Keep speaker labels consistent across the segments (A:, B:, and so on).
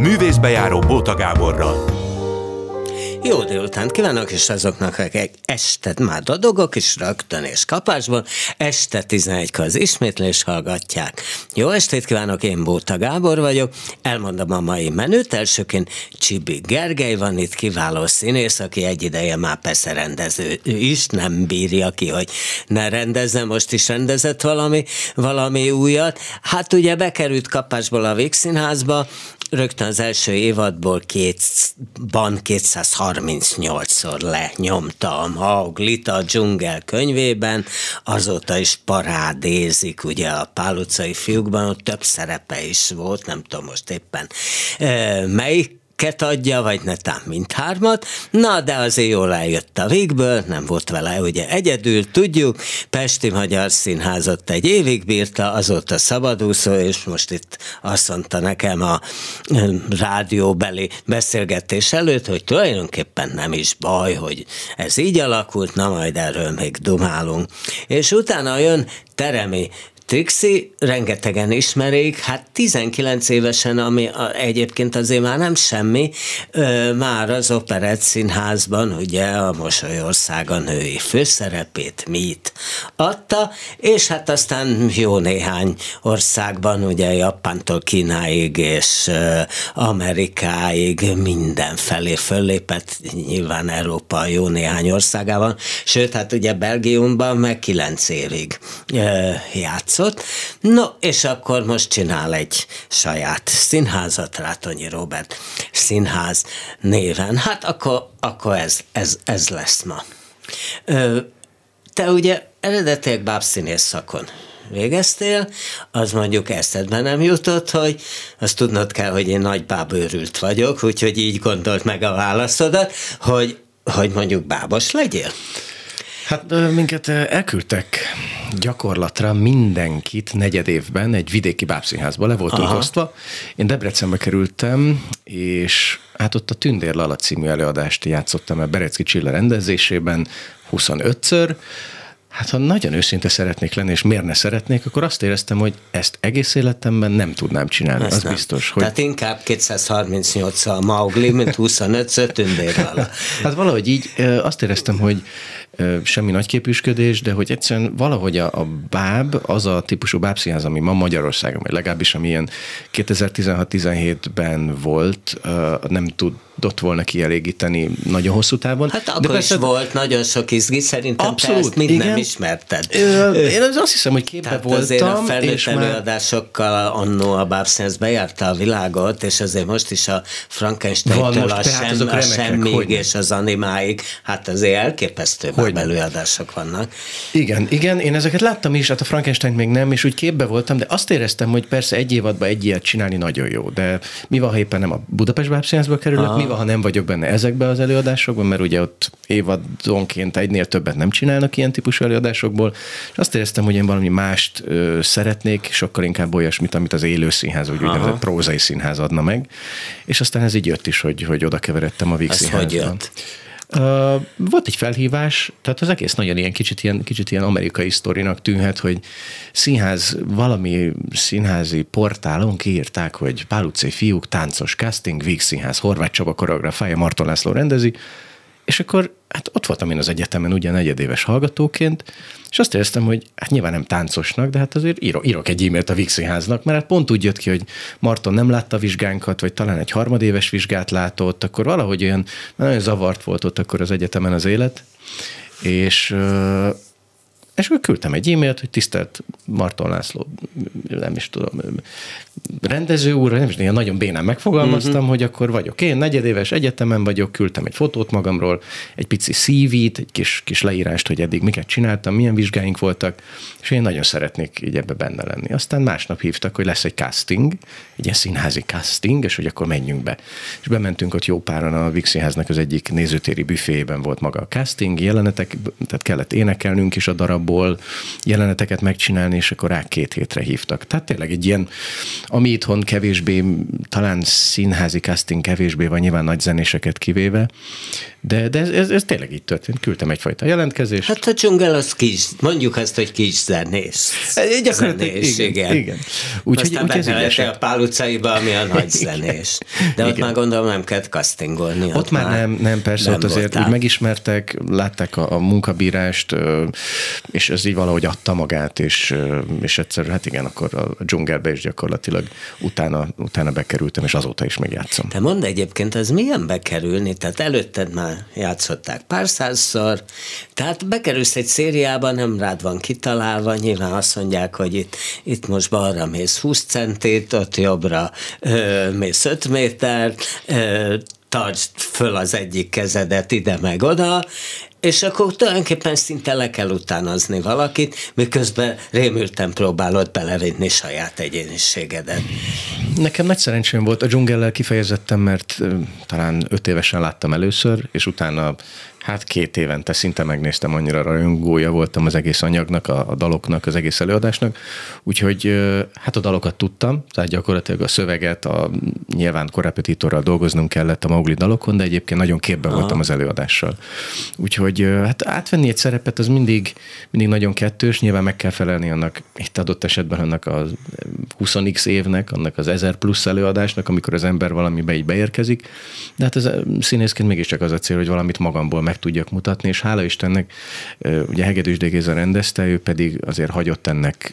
A: Művészbejáró Bóta Gáborral.
B: Jó délután kívánok, és azoknak, akik este már dadogok, és rögtön és kapásban, este 11-kor az ismétlés hallgatják. Jó estét kívánok, én Bóta Gábor vagyok, elmondom a mai menüt, elsőként Csibi Gergely van itt, kiváló színész, aki egy ideje már persze rendező ő is, nem bírja ki, hogy ne rendezze, most is rendezett valami, valami újat. Hát ugye bekerült kapásból a Vígszínházba, rögtön az első évadból kétban 238-szor lenyomta a Mauglit a dzsungel könyvében, azóta is parádézik, ugye a pálutcai fiúkban, ott több szerepe is volt, nem tudom most éppen melyik ket adja, vagy netán mindhármat, na de azért jól eljött a végből, nem volt vele ugye egyedül, tudjuk, Pesti Magyar Színházat egy évig bírta, azóta szabadúszó, és most itt azt mondta nekem a rádióbeli beszélgetés előtt, hogy tulajdonképpen nem is baj, hogy ez így alakult, na majd erről még dumálunk. És utána jön Teremi Trixi rengetegen ismerik, hát 19 évesen, ami egyébként azért már nem semmi, már az Operett Színházban ugye a Mosolyország a női főszerepét mit adta, és hát aztán jó néhány országban, ugye Japántól Kínáig és ö, Amerikáig mindenfelé föllépett, nyilván Európa jó néhány országában, sőt, hát ugye Belgiumban meg 9 évig ö, játszott játszott. No, és akkor most csinál egy saját színházat, Rátonyi Robert színház néven. Hát akkor, akkor ez, ez, ez lesz ma. Te ugye eredetileg bábszínész szakon végeztél, az mondjuk eszedbe nem jutott, hogy azt tudnod kell, hogy én nagy bábőrült vagyok, úgyhogy így gondolt meg a válaszodat, hogy, hogy mondjuk bábos legyél.
C: Hát minket elküldtek gyakorlatra mindenkit negyed évben egy vidéki bábszínházba le voltunk Aha. osztva. Én Debrecenbe kerültem, és hát ott a Tündér Lala című előadást játszottam a Berecki Csilla rendezésében 25-ször, Hát ha nagyon őszinte szeretnék lenni, és miért ne szeretnék, akkor azt éreztem, hogy ezt egész életemben nem tudnám csinálni, ezt az nem. biztos.
B: Hogy... Tehát inkább 238 a Maugli, mint 25 tündérrel.
C: hát valahogy így azt éreztem, hogy semmi nagyképűsködés, de hogy egyszerűen valahogy a, a báb, az a típusú bábszínház, ami ma Magyarországon, vagy legalábbis amilyen 2016-17-ben volt, nem tud tudott volna kielégíteni nagyon hosszú távon.
B: Hát akkor De persze, is volt nagyon sok izgi, szerintem abszolút, te ezt mind igen. nem ismerted.
C: Ö, én azt hiszem, hogy képbe Tehát voltam. azért
B: a felnőtt előadásokkal már... annó a Bábszensz bejárta a világot, és azért most is a Frankenstein-től a, sem, a semmig és az animáig, hát azért elképesztő hogy előadások vannak.
C: Igen, igen, én ezeket láttam is, hát a Frankenstein még nem, és úgy képbe voltam, de azt éreztem, hogy persze egy évadban egy ilyet csinálni nagyon jó, de mi van, ha éppen nem a Budapest Bábszínházba kerülök, Aha. mi van, ha nem vagyok benne ezekben az előadásokban, mert ugye ott évadonként egynél többet nem csinálnak ilyen típusú előadásokból, és azt éreztem, hogy én valami mást ö, szeretnék, sokkal inkább olyasmit, amit az élő színház, vagy úgynevezett prózai színház adna meg, és aztán ez így jött is, hogy, hogy oda keveredtem a Víg színházban. Uh, volt egy felhívás, tehát az egész nagyon ilyen kicsit ilyen, kicsit ilyen amerikai sztorinak tűnhet, hogy színház, valami színházi portálon kiírták, hogy Pál fiúk, táncos casting, Víg színház, Horváth Csaba koreografája, Marton László rendezi, és akkor hát ott voltam én az egyetemen ugye negyedéves hallgatóként, és azt éreztem, hogy hát nyilván nem táncosnak, de hát azért írok, írok egy e-mailt a Vixiháznak, mert hát pont úgy jött ki, hogy Marton nem látta a vizsgánkat, vagy talán egy harmadéves vizsgát látott, akkor valahogy olyan nagyon zavart volt ott akkor az egyetemen az élet, és és akkor küldtem egy e-mailt, hogy tisztelt Marton László, nem is tudom, rendező úr, nem is ilyen nagyon bénán megfogalmaztam, uh-huh. hogy akkor vagyok én, negyedéves egyetemen vagyok, küldtem egy fotót magamról, egy pici CV-t, egy kis, kis leírást, hogy eddig miket csináltam, milyen vizsgáink voltak, és én nagyon szeretnék így ebbe benne lenni. Aztán másnap hívtak, hogy lesz egy casting, egy ilyen színházi casting, és hogy akkor menjünk be. És bementünk ott jó páran a Vix Színháznak az egyik nézőtéri büféjében volt maga a casting, jelenetek, tehát kellett énekelnünk is a darabból, jeleneteket megcsinálni, és akkor rá két hétre hívtak. Tehát tényleg egy ilyen, ami itthon kevésbé, talán színházi casting kevésbé van, nyilván nagy zenéseket kivéve, de, de ez, ez, ez tényleg így történt. Küldtem egyfajta jelentkezést.
B: Hát a dzsungel az kis, mondjuk azt, hogy kis zenész.
C: Zenés, igen. igen. igen.
B: Úgyhogy úgy, úgy ez a Pál utcaiba, ami a nagy zenés. De ott igen. már gondolom nem kellett castingolni.
C: Ott, ott már nem, nem persze, nem ott azért úgy megismertek, látták a, a munkabírást, és ez így valahogy adta magát, és, és egyszer, hát igen, akkor a dzsungelbe is gyakorlatilag utána, utána bekerültem, és azóta is megjátszom.
B: Te mondd egyébként, az milyen bekerülni? Tehát előtted már játszották pár százszor, tehát bekerülsz egy szériába, nem rád van kitalálva, nyilván azt mondják, hogy itt, itt most balra mész 20 centét, ott jobbra ö, mész 5 métert, ö, tartsd föl az egyik kezedet ide meg oda, és akkor tulajdonképpen szinte le kell utánozni valakit, miközben rémülten próbálod belevinni saját egyéniségedet.
C: Nekem nagy szerencsém volt, a dzsungellel kifejezettem, mert talán öt évesen láttam először, és utána hát két évente szinte megnéztem, annyira rajongója voltam az egész anyagnak, a, a daloknak, az egész előadásnak, úgyhogy hát a dalokat tudtam, tehát gyakorlatilag a szöveget, a, nyilván korrepetitorral dolgoznunk kellett a Mowgli dalokon, de egyébként nagyon képben Aha. voltam az előadással. Úgyhogy hát átvenni egy szerepet az mindig, mindig nagyon kettős, nyilván meg kell felelni annak, itt adott esetben annak a 20x évnek, annak az 1000 plusz előadásnak, amikor az ember valamibe így beérkezik, de hát ez színészként mégiscsak az a cél, hogy valamit magamból meg tudjak mutatni, és hála Istennek, ugye Hegedűs Dégéza rendezte, ő pedig azért hagyott ennek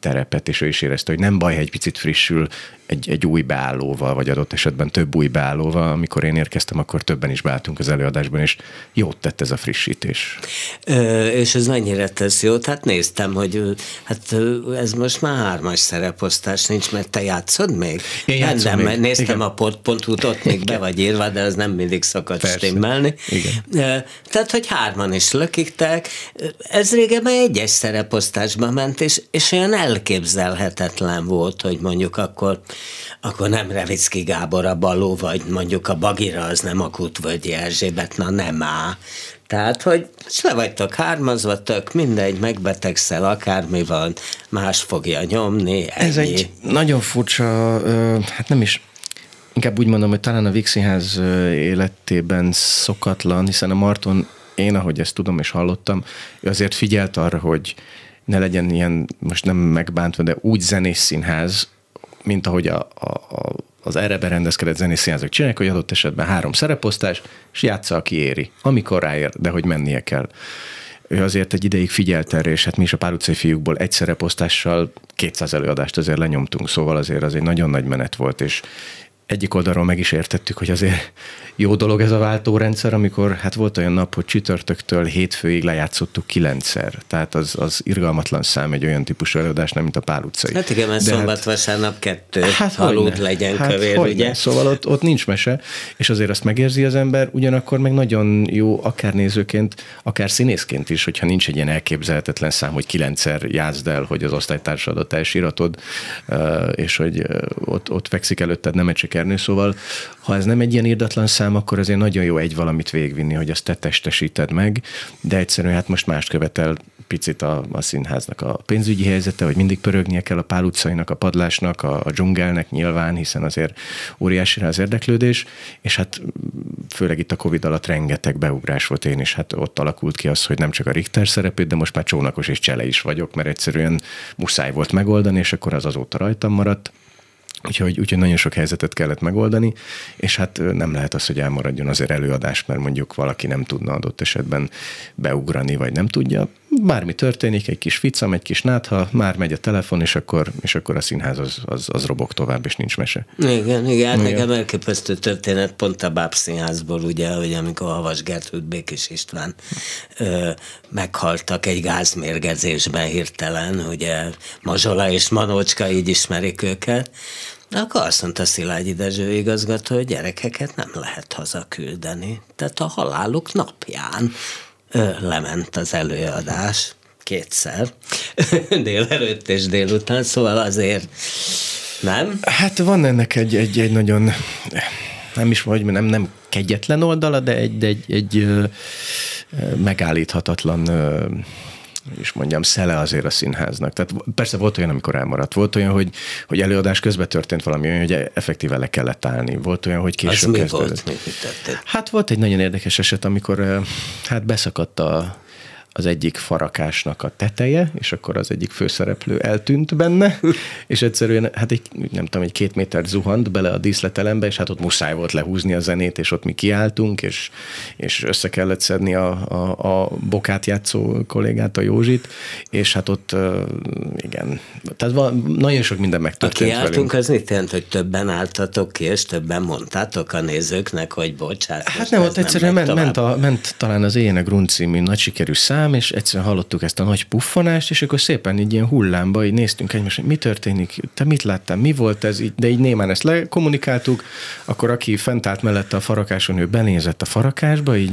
C: terepet, és ő is érezte, hogy nem baj, ha egy picit frissül, egy, egy új beállóval, vagy adott esetben több új beállóval. Amikor én érkeztem, akkor többen is beálltunk az előadásban, és jót tett ez a frissítés.
B: Ö, és ez mennyire tesz jót? Hát néztem, hogy hát ez most már hármas szereposztás nincs, mert te játszod még?
C: Én játszom nem,
B: még. Néztem Igen. a pont.hu-t, ott még be vagy írva, de az nem mindig szokott Persze. stimmelni. Igen. Tehát, hogy hárman is lökiktek. Ez régen egyes szereposztásba ment, és, és olyan elképzelhetetlen volt, hogy mondjuk akkor akkor nem Revicki Gábor a baló, vagy mondjuk a Bagira az nem a Kutvölgyi Erzsébet, na nem á. Tehát, hogy le vagytok hármazva, tök mindegy, megbetegszel, akármi van, más fogja nyomni, ennyi.
C: Ez egy nagyon furcsa, hát nem is, inkább úgy mondom, hogy talán a Vixinház életében szokatlan, hiszen a Marton, én ahogy ezt tudom és hallottam, ő azért figyelt arra, hogy ne legyen ilyen, most nem megbántva, de úgy zenés színház, mint ahogy a, a, a, az erre berendezkedett zenészínházak csinálják, hogy adott esetben három szereposztás, és játsza, aki éri, amikor ráér, de hogy mennie kell. Ő azért egy ideig figyelt erre, és hát mi is a pár utcai fiúkból egy szereposztással 200 előadást azért lenyomtunk, szóval azért az egy nagyon nagy menet volt, és egyik oldalról meg is értettük, hogy azért jó dolog ez a váltórendszer, amikor hát volt olyan nap, hogy csütörtöktől hétfőig lejátszottuk kilencszer. Tehát az, az irgalmatlan szám egy olyan típusú előadásnál, mint a Pál utcai.
B: Hát igen, mert szombat, hát, vasárnap kettő hát alud legyen hát kövér, hogyne. ugye?
C: Szóval ott, ott nincs mese, és azért azt megérzi az ember, ugyanakkor meg nagyon jó, akár nézőként, akár színészként is, hogyha nincs egy ilyen elképzelhetetlen szám, hogy kilencszer játszd el, hogy az osztálytársadat elsíratod, és hogy ott, ott fekszik előtted nem egy sikerni, szóval ha ez nem egy ilyen írdatlan szám, akkor azért nagyon jó egy valamit végvinni, hogy azt te testesíted meg, de egyszerűen hát most mást követel picit a, a színháznak a pénzügyi helyzete, hogy mindig pörögnie kell a Pál utcainak, a padlásnak, a, a dzsungelnek nyilván, hiszen azért óriási rá az érdeklődés, és hát főleg itt a Covid alatt rengeteg beugrás volt én is, hát ott alakult ki az, hogy nem csak a Richter szerepét, de most már csónakos és csele is vagyok, mert egyszerűen muszáj volt megoldani, és akkor az azóta rajtam maradt. Úgyhogy, úgyhogy nagyon sok helyzetet kellett megoldani, és hát nem lehet az, hogy elmaradjon azért előadás, mert mondjuk valaki nem tudna adott esetben beugrani, vagy nem tudja. Bármi történik, egy kis ficam, egy kis nátha, már megy a telefon, és akkor, és akkor a színház az, az, az robog tovább, és nincs mese.
B: Igen, igen, hát nekem elképesztő történet pont a Báb színházból, ugye, hogy amikor Havas Gertrud Békés István ö, meghaltak egy gázmérgezésben hirtelen, ugye Mazsola és Manócska így ismerik őket, akkor azt mondta Szilágyi Dezső igazgató, hogy gyerekeket nem lehet hazaküldeni. Tehát a haláluk napján ö, lement az előadás kétszer, délelőtt és délután, szóval azért nem?
C: Hát van ennek egy, egy, egy nagyon, nem is vagy, nem, nem kegyetlen oldala, de egy, egy, egy megállíthatatlan is mondjam, szele azért a színháznak. Tehát persze volt olyan, amikor elmaradt. Volt olyan, hogy, hogy előadás közben történt valami olyan, hogy effektíve le kellett állni. Volt olyan, hogy később
B: Az mi
C: kezdődött.
B: volt? Mi, mit?
C: Hát volt egy nagyon érdekes eset, amikor ö, hát beszakadt a, az egyik farakásnak a teteje, és akkor az egyik főszereplő eltűnt benne, és egyszerűen, hát egy, nem tudom, egy két méter zuhant bele a díszletelembe, és hát ott muszáj volt lehúzni a zenét, és ott mi kiálltunk, és, és össze kellett szedni a, a, a bokát játszó kollégát, a Józsit, és hát ott igen, tehát val- nagyon sok minden
B: A
C: megtörtént velünk.
B: kiálltunk, az mit jelent, hogy többen álltatok ki, és többen mondtátok a nézőknek, hogy bocsánat.
C: Hát nem, ott egyszerűen ment, ment, a, ment talán az Éjjene Grund című nagy sikerű szám, és egyszerűen hallottuk ezt a nagy puffanást, és akkor szépen így ilyen hullámba így néztünk egymásra, hogy mi történik, te mit láttál, mi volt ez, de így némán ezt lekommunikáltuk, akkor aki fent állt mellette a farakáson, ő benézett a farakásba, így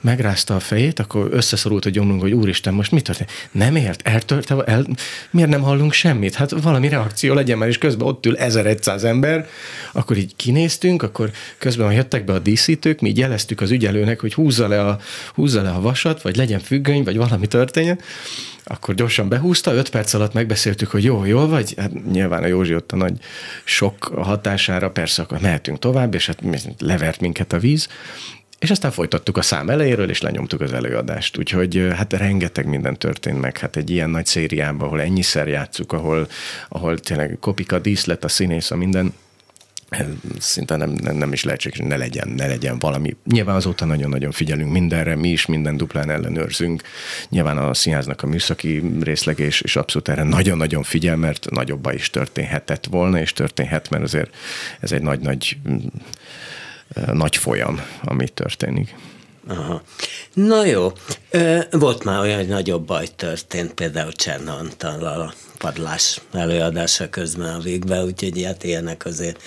C: megrázta a fejét, akkor összeszorult a gyomrunk, hogy úristen, most mi történt? Nem ért, eltört, el, miért nem hallunk semmit? Hát valami reakció legyen már, és közben ott ül 1100 ember, akkor így kinéztünk, akkor közben jöttek be a díszítők, mi így jeleztük az ügyelőnek, hogy húzza le a, húzza le a vasat, vagy legyen függöny, vagy valami történjen. Akkor gyorsan behúzta, öt perc alatt megbeszéltük, hogy jó, jól vagy? Hát nyilván a Józsi ott a nagy sok hatására, persze akkor mehetünk tovább, és hát levert minket a víz. És aztán folytattuk a szám elejéről, és lenyomtuk az előadást. Úgyhogy hát rengeteg minden történt meg. Hát egy ilyen nagy szériában, ahol ennyiszer játszuk, ahol, ahol tényleg kopik a díszlet, a színész, a minden, szinte nem, nem, nem is lehetséges, ne legyen, ne legyen valami. Nyilván azóta nagyon-nagyon figyelünk mindenre, mi is minden duplán ellenőrzünk. Nyilván a színháznak a műszaki részleg és, és abszolút erre nagyon-nagyon figyel, mert nagyobba is történhetett volna, és történhet, mert azért ez egy nagy-nagy mm, nagy folyam, ami történik.
B: Aha. Na jó, volt már olyan, hogy nagyobb baj történt, például Cserna Antallal padlás előadása közben a végbe, úgyhogy ilyet ilyenek azért,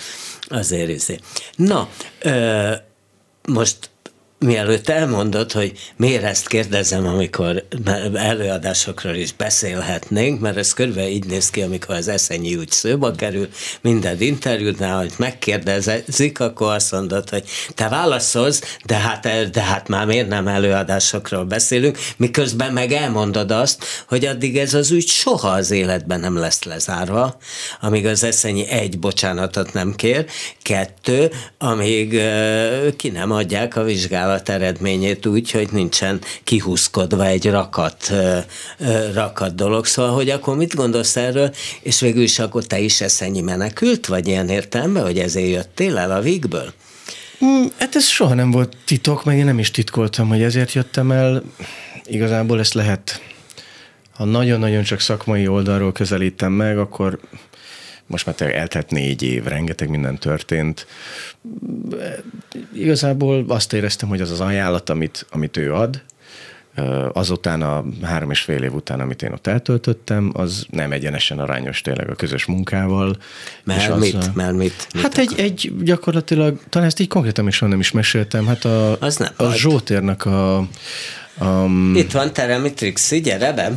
B: azért izé. Na, ö, most mielőtt elmondod, hogy miért ezt kérdezem, amikor előadásokról is beszélhetnénk, mert ez körülbelül így néz ki, amikor az eszenyi úgy szóba kerül, minden interjúnál, hogy megkérdezik, akkor azt mondod, hogy te válaszolsz, de hát, de hát már miért nem előadásokról beszélünk, miközben meg elmondod azt, hogy addig ez az ügy soha az életben nem lesz lezárva, amíg az eszenyi egy bocsánatot nem kér, kettő, amíg ki nem adják a vizsgálat eredményét úgy, hogy nincsen kihúzkodva egy rakat, rakat dolog. Szóval, hogy akkor mit gondolsz erről, és végül is akkor te is eszenyi menekült, vagy ilyen értelme, hogy ezért jöttél el a vígből?
C: Mm, Hát ez soha nem volt titok, meg én nem is titkoltam, hogy ezért jöttem el. Igazából ezt lehet, ha nagyon-nagyon csak szakmai oldalról közelítem meg, akkor most már tényleg eltelt négy év, rengeteg minden történt. Igazából azt éreztem, hogy az az ajánlat, amit, amit ő ad, azután a három és fél év után, amit én ott eltöltöttem, az nem egyenesen arányos tényleg a közös munkával.
B: Mert
C: és
B: mit?
C: azzal-
B: Mert mit? mit
C: Hát egy, egy gyakorlatilag, talán ezt így konkrétan is soha nem is meséltem, hát a,
B: Az nem
C: a
B: baj.
C: Zsótérnak a, a
B: Itt van Teremi Trixi, gyere be!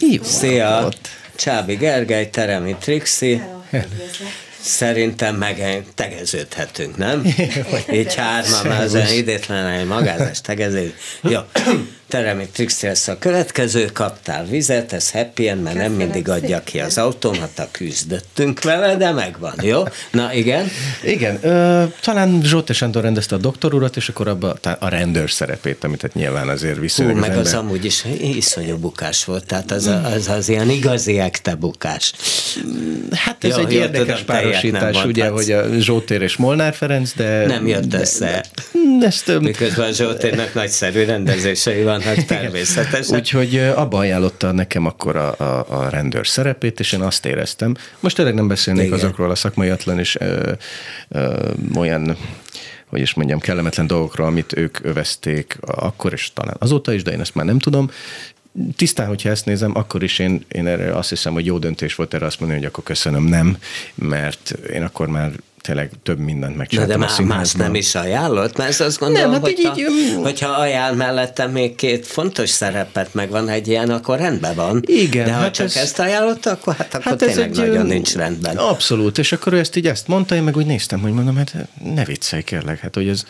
C: jó,
B: Szia!
C: ott.
B: Csábi Gergely, Teremi Trixi. Szerintem meg tegeződhetünk, nem? Így hárman az idétlen egy magázás tegező. Jó, Teremi Trixi lesz a következő, kaptál vizet, ez happy end, mert nem mindig adja ki az automata, küzdöttünk vele, de megvan, jó? Na igen,
C: Igen, ö, talán Zsóté Sándor rendezte a doktor urat, és akkor abba a rendőr szerepét, amit hát nyilván azért
B: Hú,
C: viszonylag
B: meg az
C: ember-
B: amúgy is iszonyú bukás volt, tehát az, a- az, az ilyen igazi ekte bukás.
C: Hát ez
B: Jó,
C: egy
B: jó,
C: érdekes
B: tudom,
C: párosítás, ugye,
B: mondhatsz.
C: hogy a Zsótér és Molnár Ferenc, de...
B: Nem jött
C: de-
B: össze.
C: de- Ezt,
B: Miközben Zsoltérnek nagyszerű rendezései vannak természetesen.
C: Úgyhogy abba ajánlotta nekem akkor a, a, a rendőr szerepét, és én azt éreztem. Most tényleg nem beszélnék
B: Igen.
C: azokról a szakmaiatlan és ö, ö, olyan hogy is mondjam, kellemetlen dolgokról, amit ők övezték akkor, és talán azóta is, de én ezt már nem tudom. Tisztán, hogyha ezt nézem, akkor is én, én erre azt hiszem, hogy jó döntés volt erre azt mondani, hogy akkor köszönöm, nem, mert én akkor már tényleg több mindent
B: Na
C: megcsináltam
B: de
C: a
B: már más nem is ajánlott, mert ezt azt gondolom,
C: Nem, hát
B: hogyha,
C: így- így,
B: hogyha ajánl mellette még két fontos szerepet megvan egy ilyen, akkor rendben van.
C: Igen,
B: De ha
C: hát
B: csak
C: ez-
B: ezt ajánlotta, akkor hát akkor
C: Hát
B: tényleg
C: egy,
B: nagyon nincs rendben.
C: Abszolút, és akkor ő ezt így ezt mondta, én meg úgy néztem, hogy mondom, hát ne viccelj kérlek, hát hogy ez,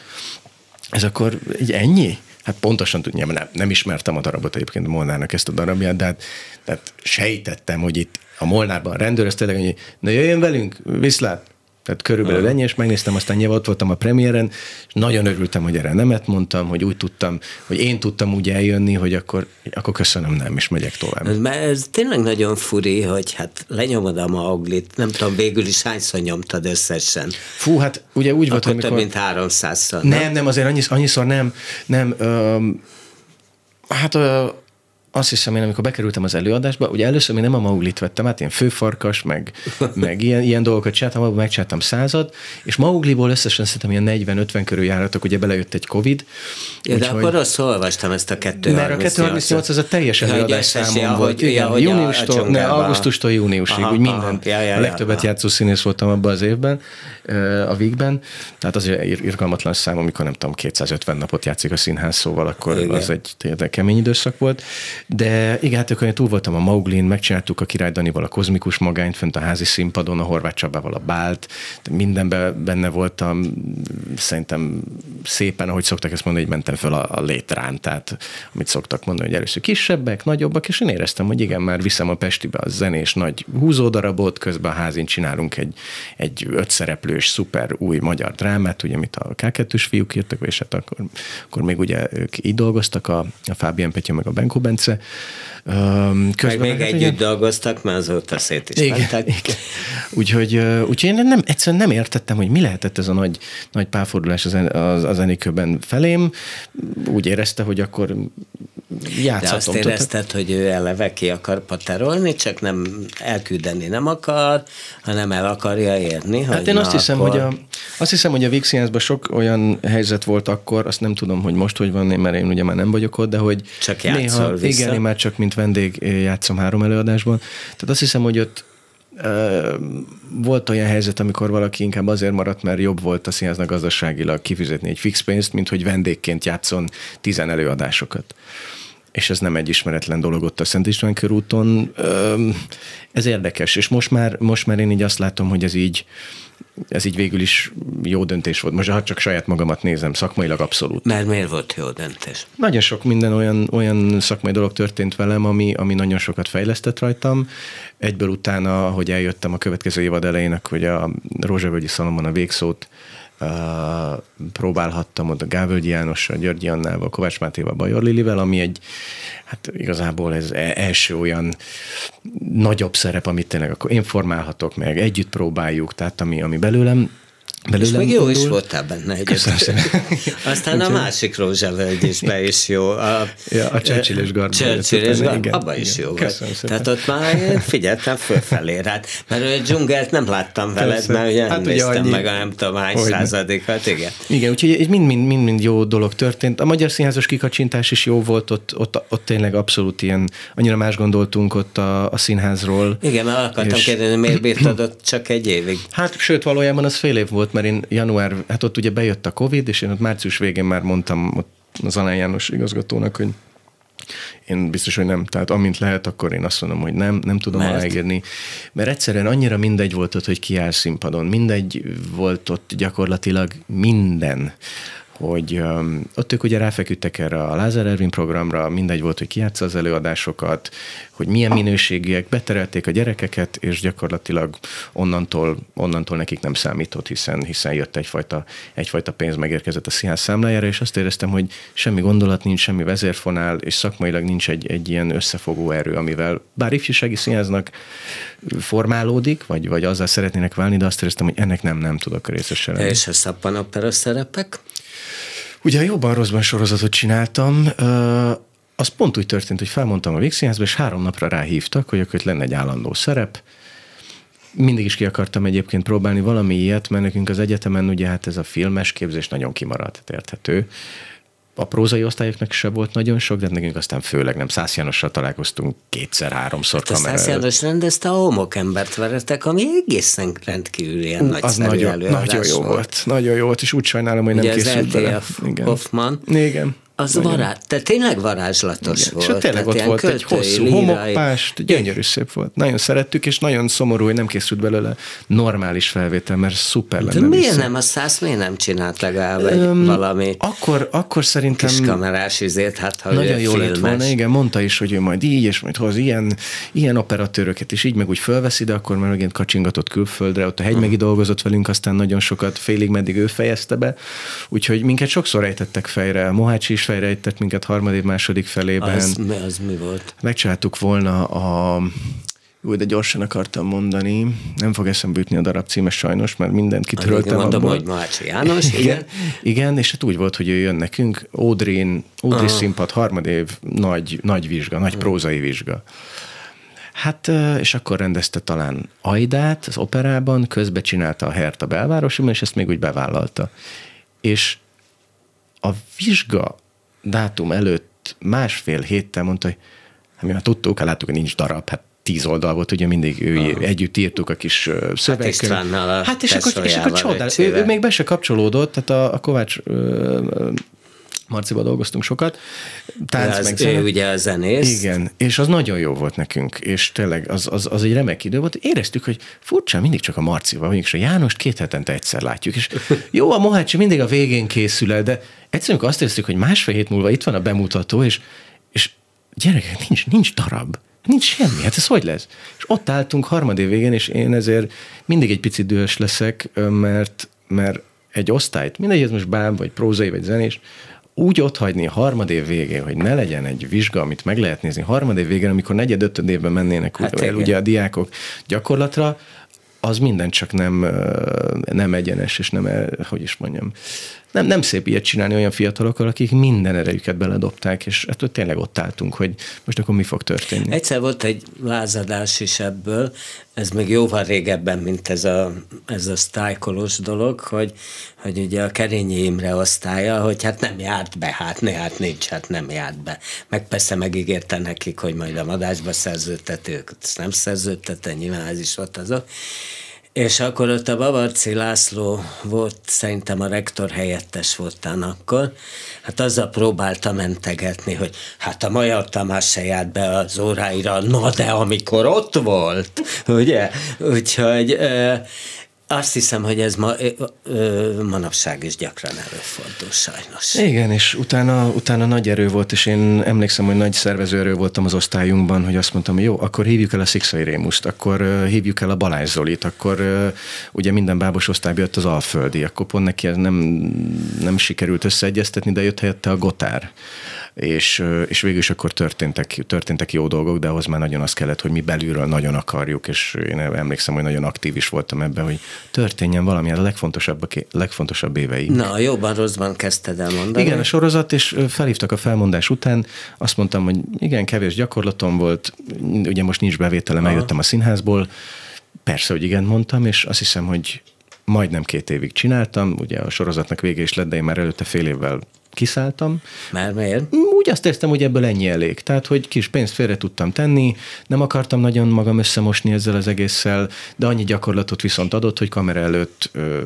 C: ez akkor így ennyi? hát pontosan tudja, nem, nem ismertem a darabot egyébként a Molnárnak ezt a darabját, de hát, tehát sejtettem, hogy itt a Molnárban a rendőr, ez tényleg, hogy na jöjjön velünk, viszlát, tehát körülbelül uh-huh. ennyi, és megnéztem, aztán nyilván ott voltam a premiéren, és nagyon örültem, hogy erre nemet mondtam, hogy úgy tudtam, hogy én tudtam úgy eljönni, hogy akkor, akkor köszönöm, nem, és megyek tovább.
B: Mert ez tényleg nagyon furi, hogy hát lenyomod a mauglit, nem tudom, végül is hányszor nyomtad összesen.
C: Fú, hát ugye úgy volt,
B: amikor... több mint 300-szor.
C: Nem, nem, nem azért annyiszor, annyiszor nem, nem, öm, hát ö, azt hiszem én, amikor bekerültem az előadásba, ugye először még nem a Mauglit vettem át, én főfarkas, meg, meg ilyen, ilyen dolgokat csináltam, abban megcsináltam század, és Maugliból összesen szerintem ilyen 40-50 körül járatok, ugye belejött egy Covid.
B: Ja, de akkor azt olvastam ezt a 238
C: Mert a 238 az a teljes előadás számom volt. Ja, igen, ja, júniustól, a, ne, augusztustól júniusig, aha, úgy minden. Ja, ja, a legtöbbet ja, játszó színész voltam abban az évben, a Vígben, tehát azért irgalmatlan szám, amikor nem tudom, 250 napot játszik a színház, szóval akkor igen. az egy kemény időszak volt. De igen, hát akkor túl voltam a Mauglin, megcsináltuk a Király Danival a kozmikus magányt, fent a házi színpadon, a Horváth Csabával a Bált, de mindenben benne voltam, szerintem szépen, ahogy szoktak ezt mondani, hogy mentem föl a, a létrán, tehát amit szoktak mondani, hogy először kisebbek, nagyobbak, és én éreztem, hogy igen, már viszem a Pestibe a zenés nagy húzódarabot, közben a házin csinálunk egy, egy ötszereplős, szuper új magyar drámát, ugye, amit a k fiúk írtak, és hát akkor, akkor még ugye ők így dolgoztak, a, a Fábián Petya meg a Benko Bence,
B: meg még hát, együtt igen. dolgoztak, mert azóta szét is igen, mentek. Igen.
C: Úgyhogy, úgyhogy én nem, egyszerűen nem értettem, hogy mi lehetett ez a nagy, nagy párfordulás az, az, az Enikőben felém. Úgy érezte, hogy akkor játszhatom. De
B: azt érezted, hogy ő eleve ki akar paterolni, csak nem elküldeni nem akar, hanem el akarja érni.
C: Hát én azt hiszem, akkor... hogy a, azt hiszem, hogy a Vixiánszban sok olyan helyzet volt akkor, azt nem tudom, hogy most hogy van, mert én ugye már nem vagyok ott, de hogy
B: csak néha, vissza.
C: igen, én már csak mint vendég játszom három előadásban. Tehát azt hiszem, hogy ott volt olyan helyzet, amikor valaki inkább azért maradt, mert jobb volt a színháznak gazdaságilag kifizetni egy fix pénzt, mint hogy vendégként játszon tizen előadásokat és ez nem egy ismeretlen dolog ott a Szent István körúton. Ez érdekes, és most már, most már én így azt látom, hogy ez így, ez így végül is jó döntés volt. Most ha csak saját magamat nézem, szakmailag abszolút.
B: Mert miért volt jó döntés?
C: Nagyon sok minden olyan, olyan szakmai dolog történt velem, ami, ami nagyon sokat fejlesztett rajtam. Egyből utána, hogy eljöttem a következő évad elején, hogy a Rózsavölgyi Szalomon a végszót próbálhattam ott a Gávölgyi Jánossal, Györgyi Annával, Kovács Mátéval, Bajor Lilivel, ami egy, hát igazából ez e- első olyan nagyobb szerep, amit tényleg akkor én formálhatok meg, együtt próbáljuk, tehát ami, ami belőlem
B: Belőlem és meg jó is voltál benne egyébként. Aztán a másik rózsavölgy is be is jó. A,
C: ja, a Churchill és Garba.
B: Churchill és Garba, abban is jó volt. Tehát ott már figyeltem fölfelé rád. Mert a dzsungelt nem láttam veled, Persze. mert ugye hát néztem annyi... meg a nem tudom hány századikat, igen.
C: Igen, úgyhogy mind-mind jó dolog történt. A magyar színházas kikacsintás is jó volt, ott, ott, ott tényleg abszolút ilyen, annyira más gondoltunk ott a, a színházról.
B: Igen, mert akartam és... kérdezni, miért bírtad ott csak egy évig?
C: Hát sőt, valójában az fél év volt, mert én január, hát ott ugye bejött a Covid, és én ott március végén már mondtam ott az Alán János igazgatónak, hogy én biztos, hogy nem. Tehát amint lehet, akkor én azt mondom, hogy nem, nem tudom Mert? aláírni. Mert egyszerűen annyira mindegy volt ott, hogy ki áll színpadon. Mindegy volt ott gyakorlatilag minden hogy ott ők ugye ráfeküdtek erre a Lázár Ervin programra, mindegy volt, hogy kiátsza az előadásokat, hogy milyen minőségiek, beterelték a gyerekeket, és gyakorlatilag onnantól, onnantól nekik nem számított, hiszen, hiszen jött egyfajta, egyfajta pénz megérkezett a színház számlájára, és azt éreztem, hogy semmi gondolat nincs, semmi vezérfonál, és szakmailag nincs egy, egy ilyen összefogó erő, amivel bár ifjúsági színháznak formálódik, vagy, vagy azzal szeretnének válni, de azt éreztem, hogy ennek nem, nem tudok részesen lenni.
B: És a szappanopera szerepek?
C: Ugye a jobban rosszban sorozatot csináltam, az pont úgy történt, hogy felmondtam a Vígszínházba, és három napra ráhívtak, hogy akkor lenne egy állandó szerep. Mindig is ki akartam egyébként próbálni valami ilyet, mert nekünk az egyetemen ugye hát ez a filmes képzés nagyon kimaradt, érthető a prózai osztályoknak se volt nagyon sok, de nekünk aztán főleg nem. Szász Jánossal találkoztunk kétszer-háromszor
B: hát kamera Szász János rendezte a homokembert veretek, ami egészen rendkívül ilyen nagy Az
C: nagyon, nagyon jó volt. Nagyon jó volt, és úgy sajnálom, hogy Ugye nem készült bele.
B: Igen. Hoffman.
C: Igen.
B: Az varázs, te tényleg varázslatos
C: Igen.
B: volt.
C: És tényleg ott volt egy hosszú
B: lírai-
C: homokpást, gyönyörű szép volt. Nagyon szerettük, és nagyon szomorú, hogy nem készült belőle normális felvétel, mert szuper
B: De
C: lenne
B: miért
C: vissza.
B: nem a száz, miért nem csinált legalább egy valami
C: Akkor, akkor szerintem
B: kis kamerás izét, hát ha
C: nagyon jó lett volna, igen, mondta is, hogy ő majd így, és majd hoz ilyen, ilyen operatőröket, és így meg úgy fölveszi, de akkor már megint kacsingatott külföldre, ott a hegymegi dolgozott velünk, aztán nagyon sokat, félig meddig ő fejezte be, úgyhogy minket sokszor ejtettek fejre, Mohácsi is fejre ejtett minket harmadik, második felében.
B: Az, mi- az mi volt?
C: Megcsináltuk volna a jó, de gyorsan akartam mondani, nem fog eszembe jutni a darab címe sajnos, mert mindent kitöröltem
B: mondom,
C: abból.
B: hogy Mácsi János, igen.
C: Igen, igen, és hát úgy volt, hogy ő jön nekünk, Audrey, Audrey színpad, harmadév, nagy, nagy vizsga, nagy prózai vizsga. Hát, és akkor rendezte talán Aidát az operában, közbe csinálta a Herta belvárosiban, és ezt még úgy bevállalta. És a vizsga dátum előtt másfél héttel mondta, hogy hát mi már tudtuk, hát láttuk, hogy nincs darab, hát tíz oldal volt, ugye mindig ő, együtt írtuk a kis ö, szövegkönyv.
B: Istvánnal, a
C: Hát és akkor, és akkor csodál, ő, ő, még be se kapcsolódott, tehát a, a Kovács ö, Marciba dolgoztunk sokat, tánc
B: az,
C: meg
B: ő ugye a zenész.
C: Igen, és az nagyon jó volt nekünk, és tényleg az, az, az egy remek idő volt. Éreztük, hogy furcsa, mindig csak a Marcival vagyunk, és a Jánost két hetente egyszer látjuk, és jó, a Mohácsi mindig a végén készül el, de egyszerűen azt éreztük, hogy másfél hét múlva itt van a bemutató, és, és gyerekek, nincs, nincs darab. Nincs semmi, hát ez hogy lesz? És ott álltunk harmadév végén, és én ezért mindig egy picit dühös leszek, mert, mert egy osztályt, mindegy, ez most bám, vagy prózai, vagy zenés, úgy ott hagyni a harmadév végén, hogy ne legyen egy vizsga, amit meg lehet nézni harmadév végén, amikor negyed ötöd évben mennének
B: Hát
C: el ugye a diákok gyakorlatra, az minden csak nem, nem egyenes, és nem, hogy is mondjam, nem, nem szép ilyet csinálni olyan fiatalokkal, akik minden erejüket beledobták, és ettől tényleg ott álltunk, hogy most akkor mi fog történni.
B: Egyszer volt egy lázadás is ebből, ez még jóval régebben, mint ez a, ez a sztájkolós dolog, hogy, hogy ugye a Kerényi Imre osztálya, hogy hát nem járt be, hát ne, hát nincs, hát nem járt be. Meg persze megígérte nekik, hogy majd a madásba szerződtetők, ezt nem szerződtette, nyilván ez is volt azok. És akkor ott a Bavarci László volt, szerintem a rektor helyettes voltán akkor, hát azzal próbálta mentegetni, hogy hát a Magyar Tamás se járt be az óráira, na de amikor ott volt, ugye? Úgyhogy azt hiszem, hogy ez ma, ö, ö, manapság is gyakran előfordul sajnos.
C: Igen, és utána, utána nagy erő volt, és én emlékszem, hogy nagy szervező erő voltam az osztályunkban, hogy azt mondtam, hogy jó, akkor hívjuk el a Szikszai Rémuszt, akkor hívjuk el a Balázs Zolit, akkor uh, ugye minden bábos osztályba jött az Alföldi, akkor pont neki ez nem, nem sikerült összeegyeztetni, de jött helyette a Gotár. És, és végül is akkor történtek, történtek jó dolgok, de ahhoz már nagyon az kellett, hogy mi belülről nagyon akarjuk, és én emlékszem, hogy nagyon aktív is voltam ebben, hogy történjen valami, ez a legfontosabb, legfontosabb éveim.
B: Na, jóban rosszban kezdted el mondani.
C: Igen, a sorozat, és felhívtak a felmondás után, azt mondtam, hogy igen, kevés gyakorlatom volt, ugye most nincs bevételem, eljöttem a színházból, persze, hogy igen mondtam, és azt hiszem, hogy majdnem két évig csináltam, ugye a sorozatnak vége is lett, de én már előtte fél évvel kiszálltam.
B: Mert miért?
C: Úgy azt éreztem, hogy ebből ennyi elég. Tehát, hogy kis pénzt félre tudtam tenni, nem akartam nagyon magam összemosni ezzel az egésszel, de annyi gyakorlatot viszont adott, hogy kamera előtt ö,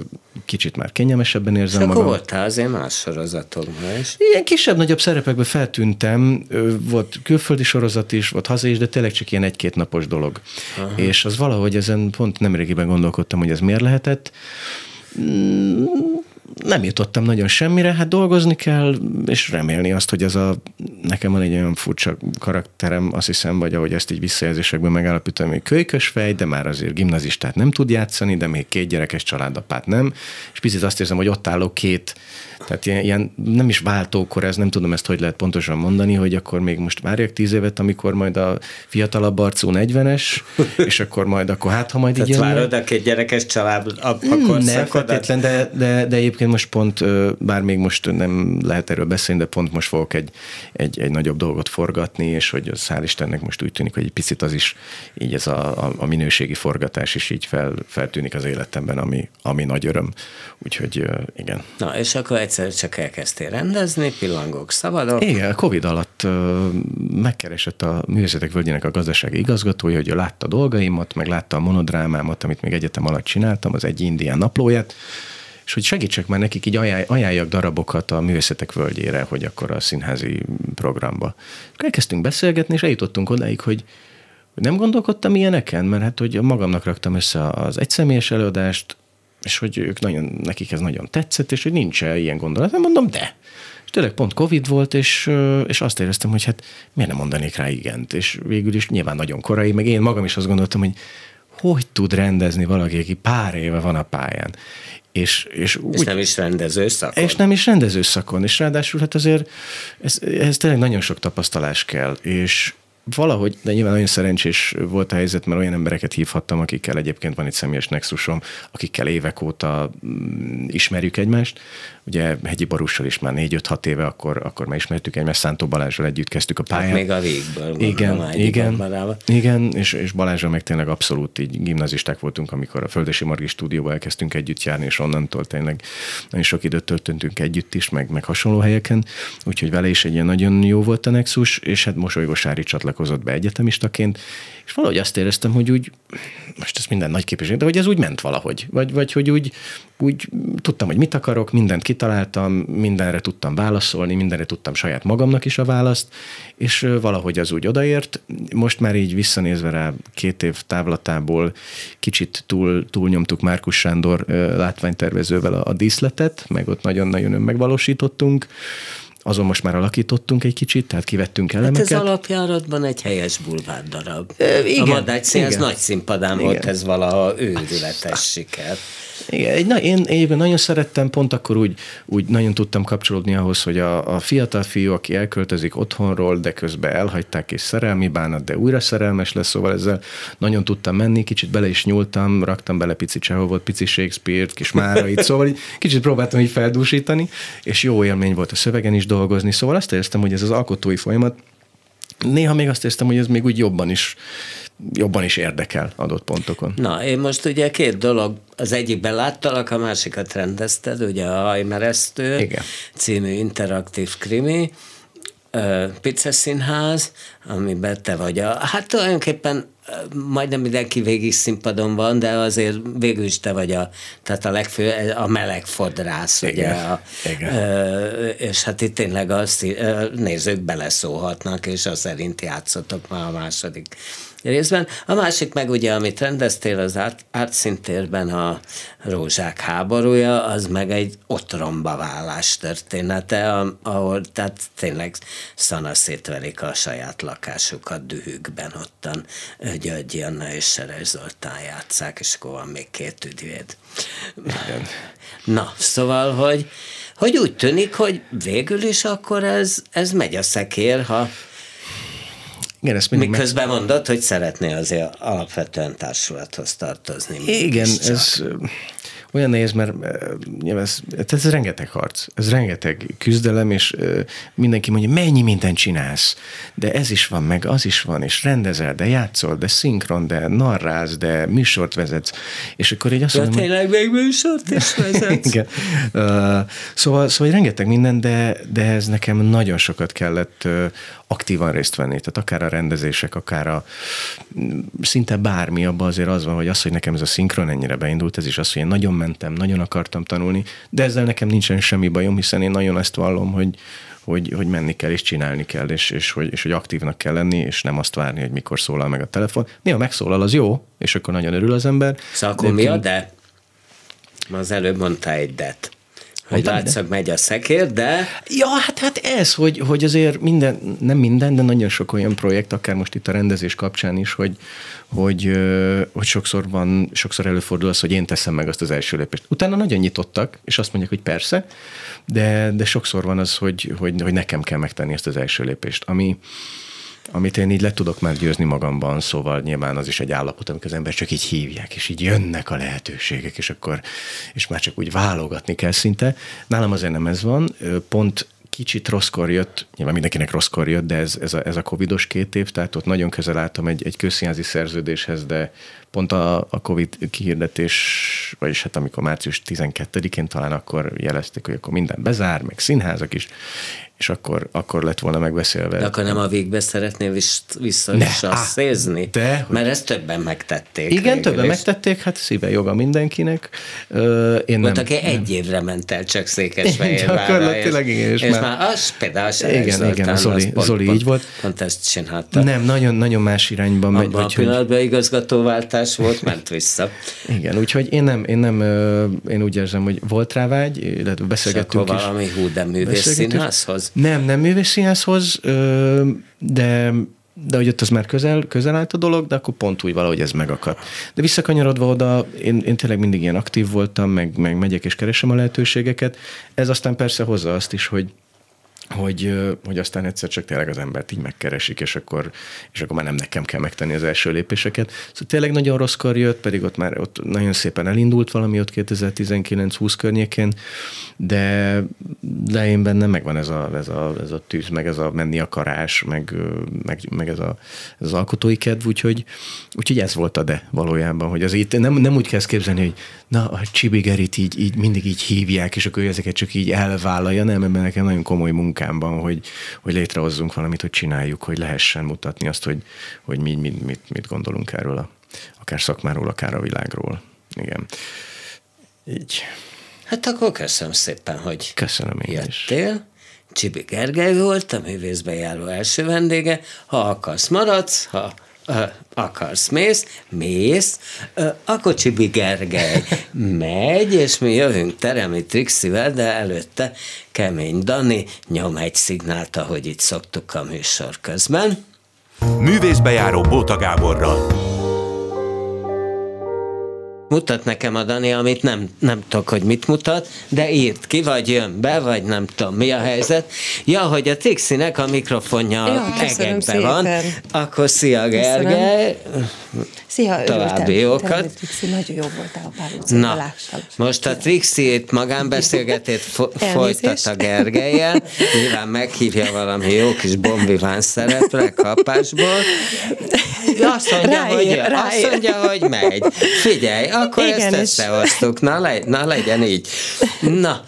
C: kicsit már kényelmesebben érzem
B: akkor
C: magam.
B: voltál azért más sorozatokban is.
C: Ilyen kisebb-nagyobb szerepekben feltűntem, Ö, volt külföldi sorozat is, volt haza is, de tényleg csak ilyen egy-két napos dolog. Aha. És az valahogy ezen pont nemrégiben gondolkodtam, hogy ez miért lehetett. Nem jutottam nagyon semmire, hát dolgozni kell, és remélni azt, hogy ez a, nekem van egy olyan furcsa karakterem, azt hiszem, vagy ahogy ezt így visszajelzésekben megállapítom, hogy kölykös fej, de már azért gimnazistát nem tud játszani, de még két gyerekes családapát nem, és picit azt érzem, hogy ott állok két tehát ilyen, ilyen nem is váltókor, ez nem tudom ezt, hogy lehet pontosan mondani, hogy akkor még most várjak tíz évet, amikor majd a fiatalabb arcú 40-es, és akkor majd, akkor hát, ha majd így
B: Tehát várod a két gyerekes család a, a
C: Nem
B: korszakodat?
C: feltétlen, de, de, de egyébként most pont, bár még most nem lehet erről beszélni, de pont most fogok egy, egy, egy nagyobb dolgot forgatni, és hogy az hál' Istennek most úgy tűnik, hogy egy picit az is, így ez a, a, a minőségi forgatás is így fel, feltűnik az életemben, ami, ami nagy öröm. Úgyhogy igen.
B: Na, és akkor egyszer csak elkezdtél rendezni, pillangók, szabadok.
C: Igen, a Covid alatt megkeresett a Művészetek Völgyének a gazdasági igazgatója, hogy ő látta dolgaimat, meg látta a monodrámámat, amit még egyetem alatt csináltam, az egy indián naplóját, és hogy segítsek már nekik, így ajánl, ajánljak darabokat a művészetek völgyére, hogy akkor a színházi programba. És elkezdtünk beszélgetni, és eljutottunk odáig, hogy nem gondolkodtam ilyeneken, mert hát hogy magamnak raktam össze az egyszemélyes előadást, és hogy ők nagyon, nekik ez nagyon tetszett, és hogy nincs ilyen gondolat. Nem mondom, de. És tényleg pont Covid volt, és, és azt éreztem, hogy hát miért nem mondanék rá igent. És végül is nyilván nagyon korai, meg én magam is azt gondoltam, hogy hogy tud rendezni valaki, aki pár éve van a pályán.
B: És, és, úgy, és nem is rendező szakon.
C: És nem is rendező szakon. És ráadásul hát azért ez, ez tényleg nagyon sok tapasztalás kell. És, valahogy, de nyilván nagyon szerencsés volt a helyzet, mert olyan embereket hívhattam, akikkel egyébként van itt személyes nexusom, akikkel évek óta mm, ismerjük egymást. Ugye Hegyi Barussal is már 4-5-6 éve, akkor, akkor már ismertük egymást, Szántó Balázsral együtt kezdtük a pályát. Hát
B: még a végből.
C: Igen, igen, igen, és, és Balázsral meg tényleg abszolút így gimnazisták voltunk, amikor a Földesi Margi stúdióba elkezdtünk együtt járni, és onnantól tényleg nagyon sok időt töltöttünk együtt is, meg, meg hasonló helyeken, úgyhogy vele is egy ilyen nagyon jó volt a nexus, és hát mosolygós Sári csatlakozott be egyetemistaként, és valahogy azt éreztem, hogy úgy, most ez minden nagy képviség, de hogy ez úgy ment valahogy, vagy, vagy hogy úgy, úgy tudtam, hogy mit akarok, mindent kitaláltam, mindenre tudtam válaszolni, mindenre tudtam saját magamnak is a választ, és valahogy az úgy odaért. Most már így visszanézve rá két év távlatából kicsit túl, túlnyomtuk Márkus Sándor látványtervezővel a, a díszletet, meg ott nagyon-nagyon megvalósítottunk azon most már alakítottunk egy kicsit, tehát kivettünk elemeket.
B: Hát ez alapjáratban egy helyes bulvár darab. E, igen, a Madács Színház nagy színpadán igen. volt ez valaha őrületes siker.
C: Igen, egy, na, én egyébként nagyon szerettem, pont akkor úgy, úgy nagyon tudtam kapcsolódni ahhoz, hogy a, a fiatal fiú, aki elköltözik otthonról, de közben elhagyták és szerelmi bánat, de újra szerelmes lesz, szóval ezzel nagyon tudtam menni, kicsit bele is nyúltam, raktam bele pici Csehovot, pici Shakespeare-t, kis Márait, szóval kicsit próbáltam így feldúsítani, és jó élmény volt a szövegen is dolgozni, szóval azt éreztem, hogy ez az alkotói folyamat, néha még azt éreztem, hogy ez még úgy jobban is jobban is érdekel adott pontokon.
B: Na, én most ugye két dolog, az egyikben láttalak, a másikat rendezted, ugye a Hajmeresztő Igen. című interaktív krimi, Pizza Színház, amiben te vagy a... Hát tulajdonképpen majdnem mindenki végig színpadon van, de azért végül is te vagy a, tehát a legfő, a meleg fodrász, igen, ugye. A, igen. és hát itt tényleg a nézők beleszólhatnak, és az szerint játszotok már a második részben. A másik meg ugye, amit rendeztél az át, átszintérben a Rózsák háborúja, az meg egy otromba vállás története, ahol tehát tényleg szana szétverik a saját lakásukat dühükben ottan. György Janna és Seres Zoltán játszák, és akkor van még két ügyvéd. Igen. Na, szóval, hogy, hogy úgy tűnik, hogy végül is akkor ez, ez megy a szekér, ha igen, ezt mindig Miközben meg... mondod, hogy szeretné azért alapvetően társulathoz tartozni.
C: Igen, ez olyan nehéz, mert ez, ez rengeteg harc, ez rengeteg küzdelem, és mindenki mondja, mennyi mindent csinálsz, de ez is van, meg az is van, és rendezel, de játszol, de szinkron, de narráz, de műsort vezetsz, és akkor így azt
B: mondom, tényleg még műsort is vezetsz. Igen.
C: Uh, szóval, szóval rengeteg minden, de, de ez nekem nagyon sokat kellett uh, aktívan részt venni, tehát akár a rendezések, akár a szinte bármi, abban azért az van, hogy az, hogy nekem ez a szinkron ennyire beindult, ez is az, hogy én nagyon mentem, nagyon akartam tanulni, de ezzel nekem nincsen semmi bajom, hiszen én nagyon ezt vallom, hogy, hogy, hogy menni kell, és csinálni kell, és, és, hogy, és hogy aktívnak kell lenni, és nem azt várni, hogy mikor szólal meg a telefon. Néha megszólal, az jó, és akkor nagyon örül az ember.
B: Szóval akkor mi a de? Az előbb mondta egy det hogy látszak megy a szekér, de...
C: Ja, hát, hát ez, hogy, hogy azért minden, nem minden, de nagyon sok olyan projekt, akár most itt a rendezés kapcsán is, hogy, hogy, hogy sokszor van, sokszor előfordul az, hogy én teszem meg azt az első lépést. Utána nagyon nyitottak, és azt mondják, hogy persze, de, de sokszor van az, hogy, hogy, hogy nekem kell megtenni ezt az első lépést, ami, amit én így le tudok már győzni magamban, szóval nyilván az is egy állapot, amikor az ember csak így hívják, és így jönnek a lehetőségek, és akkor, és már csak úgy válogatni kell szinte. Nálam azért nem ez van, pont kicsit rosszkor jött, nyilván mindenkinek rosszkor jött, de ez, ez, a, ez a covidos két év, tehát ott nagyon közel álltam egy, egy közszínházi szerződéshez, de pont a, a Covid kihirdetés, vagyis hát amikor március 12-én talán akkor jelezték, hogy akkor minden bezár, meg színházak is, és akkor, akkor lett volna megbeszélve.
B: De akkor nem a végbe szeretnél vissza ne, is azt szézni? De, Mert ezt többen megtették.
C: Igen, többen is. megtették, hát szíve joga mindenkinek.
B: én Volt, nem, aki nem. egy évre ment el csak Székesfehérvárra. És, igen, és, és már, már az például
C: Igen, igen, a Zoli, pont, Zoli
B: pont,
C: így volt.
B: Pont ezt csinálta.
C: Nem, nagyon, nagyon más irányban megy.
B: Abban a pillanatban hogy... igazgatóváltás volt, ment vissza.
C: igen, úgyhogy én nem, én nem, én úgy érzem, hogy volt rá vágy, illetve beszélgettünk
B: és akkor valami hú, de művész színházhoz?
C: Nem, nem művészszínházhoz, de de hogy ott az már közel, közel állt a dolog, de akkor pont úgy valahogy ez megakadt. De visszakanyarodva oda, én, én tényleg mindig ilyen aktív voltam, meg, meg megyek és keresem a lehetőségeket. Ez aztán persze hozza azt is, hogy, hogy, hogy aztán egyszer csak tényleg az embert így megkeresik, és akkor, és akkor már nem nekem kell megtenni az első lépéseket. Szóval tényleg nagyon rosszkor jött, pedig ott már ott nagyon szépen elindult valami ott 2019-20 környékén, de, de én bennem megvan ez a, ez, a, ez a tűz, meg ez a menni akarás, meg, meg, meg ez, a, ez az alkotói kedv, úgyhogy, úgyhogy ez volt a de valójában, hogy az itt nem, nem úgy kell képzelni, hogy na, a Csibigerit így, így mindig így hívják, és akkor ezeket csak így elvállalja, nem, ebben nekem nagyon komoly munkámban, hogy, hogy létrehozzunk valamit, hogy csináljuk, hogy lehessen mutatni azt, hogy, hogy mi, mit, mit, mit gondolunk erről, a, akár szakmáról, akár a világról. Igen. Így.
B: Hát akkor köszönöm szépen, hogy
C: köszönöm én
B: jöttél. Is. Csibi Gergely volt, a művészbe járó első vendége. Ha akarsz, maradsz, ha akarsz, mész, mész, akkor Csibi Gergely megy, és mi jövünk Teremi Trixivel, de előtte Kemény Dani nyom egy szignált, ahogy itt szoktuk a műsor közben.
A: Művészbejáró Bóta Gáborral.
B: Mutat nekem a Dani, amit nem, nem tudok, hogy mit mutat, de írt ki, vagy jön be, vagy nem tudom, mi a helyzet. Ja, hogy a Tixinek a mikrofonja ja, egekbe van, akkor szia Gergely.
D: Szia,
B: További jókat.
D: Nagyon jó voltál a pár
B: Na, most a Trixi-t magánbeszélgetét fo- folytat a Gergelyel, nyilván meghívja valami jó kis bombiván szerepre kapásból. Azt mondja, ráér, hogy, ráér. azt mondja, hogy megy. Figyelj, akkor Igen, ezt összehoztuk. Na, le, na legyen így. Na,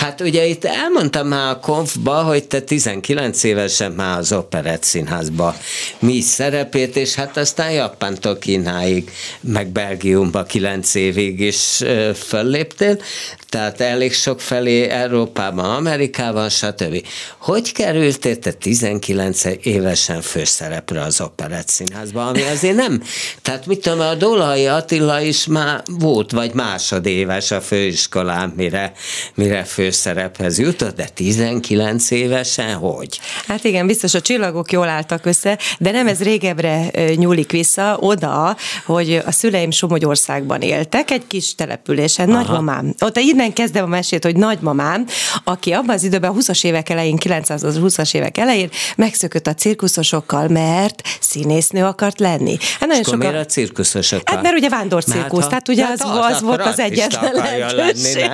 B: Hát ugye itt elmondtam már a konfba, hogy te 19 évesen már az Operett Színházba mi szerepét, és hát aztán Japántól Kínáig, meg Belgiumba 9 évig is fölléptél, tehát elég sok felé Európában, Amerikában, stb. Hogy kerültél te 19 évesen főszerepre az Operett Színházba, ami azért nem, tehát mit tudom, a Dolai Attila is már volt, vagy másodéves a főiskolán, mire mire főszerephez jutott, de 19 évesen hogy?
D: Hát igen, biztos a csillagok jól álltak össze, de nem ez régebbre nyúlik vissza, oda, hogy a szüleim Somogyországban éltek, egy kis településen, Aha. nagymamám. Ott innen kezdem a mesét, hogy nagymamám, aki abban az időben, a 20-as évek elején, 920-as évek elején megszökött a cirkuszosokkal, mert színésznő akart lenni.
B: Hát nagyon sokan... miért a cirkuszosokkal?
D: Hát mert ugye vándor cirkusz, hát, tehát ugye hát az, az, az volt az egyetlen lehetőség.